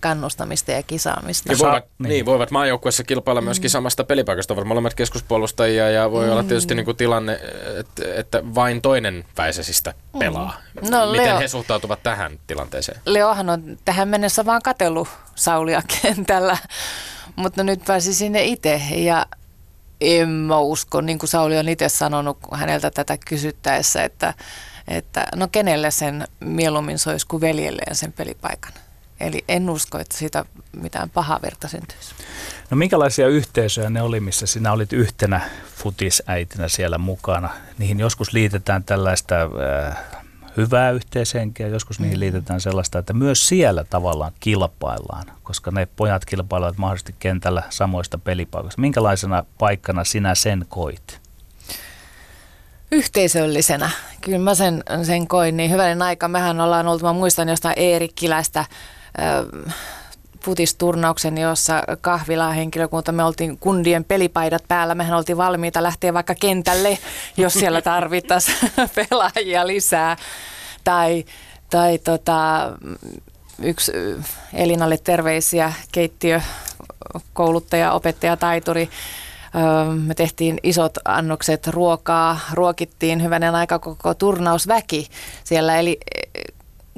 kannustamista ja kisaamista. Ja voivat, Sa- niin. niin. voivat maajoukkueessa kilpailla myöskin mm. samasta pelipaikasta, ovat molemmat keskuspuolustajia ja voi mm. olla tietysti niin kuin tilanne, että, että vain toinen väisäsistä pelaa. No, Miten Leo- he suhtautuvat tähän tilanteeseen? Leohan on tähän mennessä vaan katellut Saulia <laughs> kentällä, mutta nyt pääsi sinne itse ja en mä usko, niin kuin Sauli on itse sanonut häneltä tätä kysyttäessä, että, että no kenelle sen mieluummin soisi kuin veljelleen sen pelipaikan. Eli en usko, että siitä mitään pahaa verta syntyisi. No minkälaisia yhteisöjä ne oli, missä sinä olit yhtenä futisäitinä siellä mukana? Niihin joskus liitetään tällaista äh, hyvää yhteishenkeä, joskus niihin liitetään sellaista, että myös siellä tavallaan kilpaillaan, koska ne pojat kilpailevat mahdollisesti kentällä samoista pelipaikoista. Minkälaisena paikkana sinä sen koit? Yhteisöllisenä. Kyllä mä sen, sen koin niin hyvänen aika. Mehän ollaan oltu, mä muistan jostain Eerikkilästä futisturnauksen, jossa kahvilaa henkilökunta, me oltiin kundien pelipaidat päällä, mehän oltiin valmiita lähteä vaikka kentälle, jos siellä tarvittaisiin <laughs> pelaajia lisää. Tai, tai tota, yksi Elinalle terveisiä, keittiö, kouluttaja, opettaja, taituri. Me tehtiin isot annokset ruokaa, ruokittiin hyvänen aika koko turnausväki siellä, eli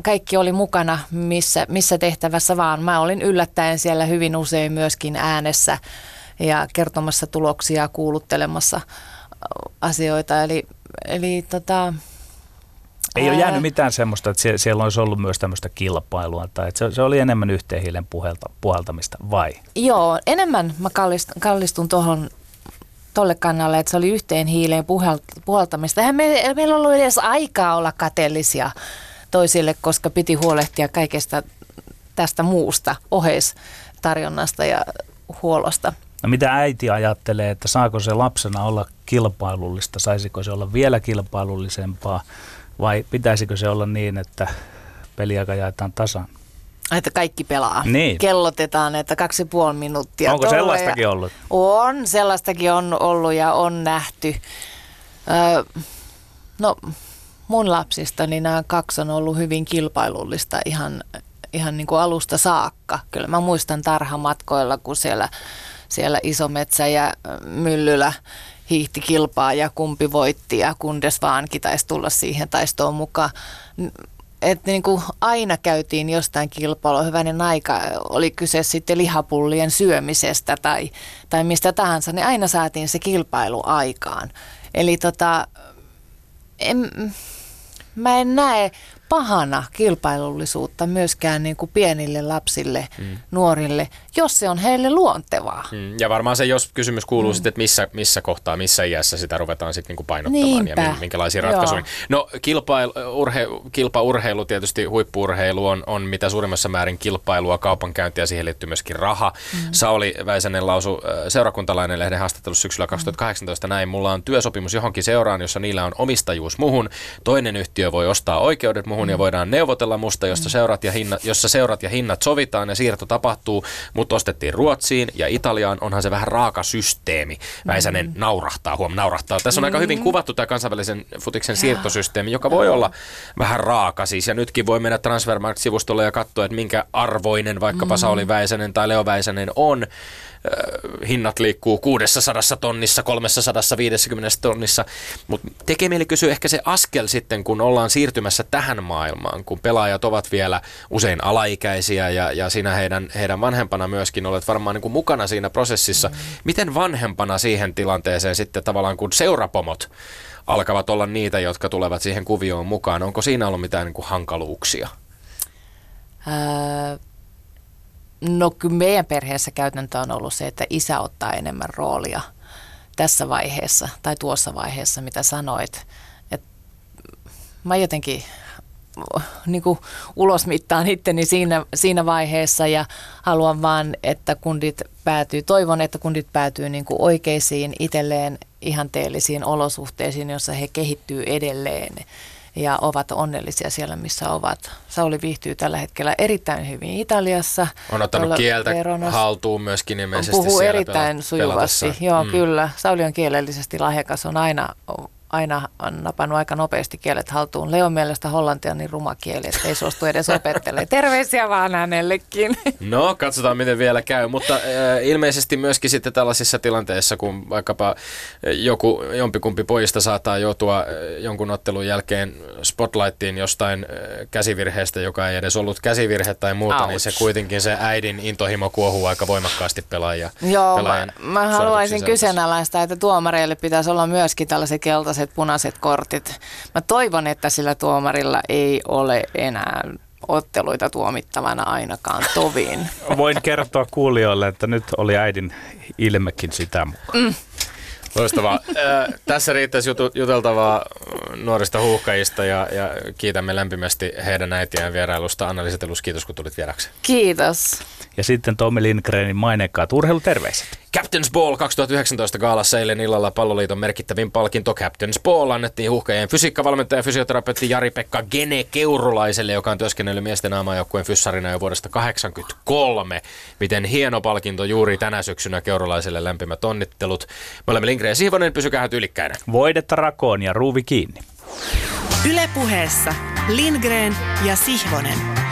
kaikki oli mukana missä, missä tehtävässä vaan. Mä olin yllättäen siellä hyvin usein myöskin äänessä ja kertomassa tuloksia, kuuluttelemassa ö, asioita. Eli, eli tota, Ei ole Ää. jäänyt mitään semmoista, että sie- siellä olisi ollut myös tämmöistä kilpailua, tai että se, oli enemmän yhteen hiilen puhelta, puhaltamista, vai? Joo, enemmän mä kallistun, kallistun tuohon tolle kannalle, että se oli yhteen hiileen puhalt- puhaltamista. Eihän me, meillä ollut edes aikaa olla kateellisia toisille, koska piti huolehtia kaikesta tästä muusta oheistarjonnasta ja huolosta. No mitä äiti ajattelee, että saako se lapsena olla kilpailullista, saisiko se olla vielä kilpailullisempaa, vai pitäisikö se olla niin, että peliaika jaetaan tasan? Että kaikki pelaa. Niin. Kellotetaan, että kaksi ja puoli minuuttia. Onko tolle sellaistakin ja- ollut? On, sellaistakin on ollut ja on nähty. Öö, no, mun lapsistani nämä kaksi on ollut hyvin kilpailullista ihan, ihan niin kuin alusta saakka. Kyllä mä muistan tarhamatkoilla, kun siellä, siellä Isometsä ja Myllylä hiihti kilpaa ja kumpi voitti ja kundes vaankin taisi tulla siihen taistoon mukaan. että niin kuin aina käytiin jostain kilpailua, hyvänen aika, oli kyse sitten lihapullien syömisestä tai, tai mistä tahansa, niin aina saatiin se kilpailu aikaan. Eli tota, en, mä en näe pahana kilpailullisuutta myöskään niin kuin pienille lapsille, mm. nuorille, jos se on heille luontevaa. Mm. Ja varmaan se, jos kysymys kuuluu mm. sitten, että missä, missä kohtaa, missä iässä sitä ruvetaan sitten niin kuin painottamaan Niinpä. ja minkälaisia ratkaisuja. No kilpailu, urhe, kilpaurheilu, tietysti huippuurheilu on, on mitä suurimmassa määrin kilpailua, kaupankäyntiä ja siihen liittyy myöskin raha. Mm. Sauli Väisänen lausu seurakuntalainen lehden haastattelussa syksyllä 2018 mm. näin, mulla on työsopimus johonkin seuraan, jossa niillä on omistajuus muhun, toinen yhtiö voi ostaa oikeudet muhun ja voidaan neuvotella musta, josta seurat ja hinnat, jossa seurat ja hinnat sovitaan ja siirto tapahtuu, mutta ostettiin Ruotsiin ja Italiaan, onhan se vähän raaka systeemi. Väisänen mm. naurahtaa, huom, naurahtaa. Tässä on mm. aika hyvin mm. kuvattu tämä kansainvälisen futiksen siirtosysteemi, joka voi olla vähän raaka siis. Ja nytkin voi mennä Transfermarkt-sivustolle ja katsoa, että minkä arvoinen vaikkapa mm. Sauli Väisänen tai Leo Väisänen on hinnat liikkuu 600 tonnissa, 350 tonnissa, mutta tekee mieli kysyä ehkä se askel sitten, kun ollaan siirtymässä tähän maailmaan, kun pelaajat ovat vielä usein alaikäisiä ja, ja siinä heidän, heidän vanhempana myöskin olet varmaan niin kuin mukana siinä prosessissa. Miten vanhempana siihen tilanteeseen sitten tavallaan, kun seurapomot alkavat olla niitä, jotka tulevat siihen kuvioon mukaan, onko siinä ollut mitään niin kuin hankaluuksia? Ää, No kyllä meidän perheessä käytäntö on ollut se, että isä ottaa enemmän roolia tässä vaiheessa tai tuossa vaiheessa, mitä sanoit. Et mä jotenkin niin kuin ulosmittaan itteni siinä, siinä vaiheessa ja haluan vaan, että kundit päätyy, toivon, että kundit päätyy niin kuin oikeisiin itselleen ihanteellisiin olosuhteisiin, jossa he kehittyy edelleen ja ovat onnellisia siellä, missä ovat. Sauli viihtyy tällä hetkellä erittäin hyvin Italiassa. On ottanut kieltä Veronas. haltuun myöskin ilmeisesti Puhuu erittäin sujuvasti, joo mm. kyllä. Sauli on kielellisesti lahjakas, on aina aina on napannut aika nopeasti kielet haltuun. Leon mielestä hollanti on niin ruma kieli, että ei suostu edes opettelemaan. Terveisiä vaan hänellekin. No, katsotaan miten vielä käy. Mutta äh, ilmeisesti myöskin sitten tällaisissa tilanteissa, kun vaikkapa äh, joku, jompikumpi pojista saattaa joutua äh, jonkun ottelun jälkeen spotlightiin jostain äh, käsivirheestä, joka ei edes ollut käsivirhe tai muuta, Ouch. niin se kuitenkin se äidin intohimo kuohuu aika voimakkaasti pelaajia. Joo, mä, mä haluaisin kyseenalaistaa, että tuomareille pitäisi olla myöskin tällaiset keltaiset sellaiset punaiset kortit. Mä toivon, että sillä tuomarilla ei ole enää otteluita tuomittavana ainakaan toviin. <laughs> Voin kertoa kuulijoille, että nyt oli äidin ilmekin sitä mukaan. Mm. Loistavaa. Tässä riittäisi juteltavaa nuorista huuhkajista ja, ja kiitämme lämpimästi heidän äitiään vierailusta. anna kiitos kun tulit vieraksi. Kiitos. Ja sitten Tommi Lindgrenin mainekkaat urheiluterveiset. Captain's Ball 2019 gaalassa eilen illalla palloliiton merkittävin palkinto Captain's Ball annettiin huuhkajien fysiikkavalmentaja ja fysioterapeutti Jari-Pekka Gene Keurulaiselle, joka on työskennellyt miesten aamajoukkueen fyssarina jo vuodesta 1983. Miten hieno palkinto juuri tänä syksynä Keurulaiselle lämpimät onnittelut. Me olemme Lindgren ja Siivonen, pysykää tyylikkäinen. Voidetta rakoon ja ruuvi kiinni. Ylepuheessa Lindgren ja Sihvonen.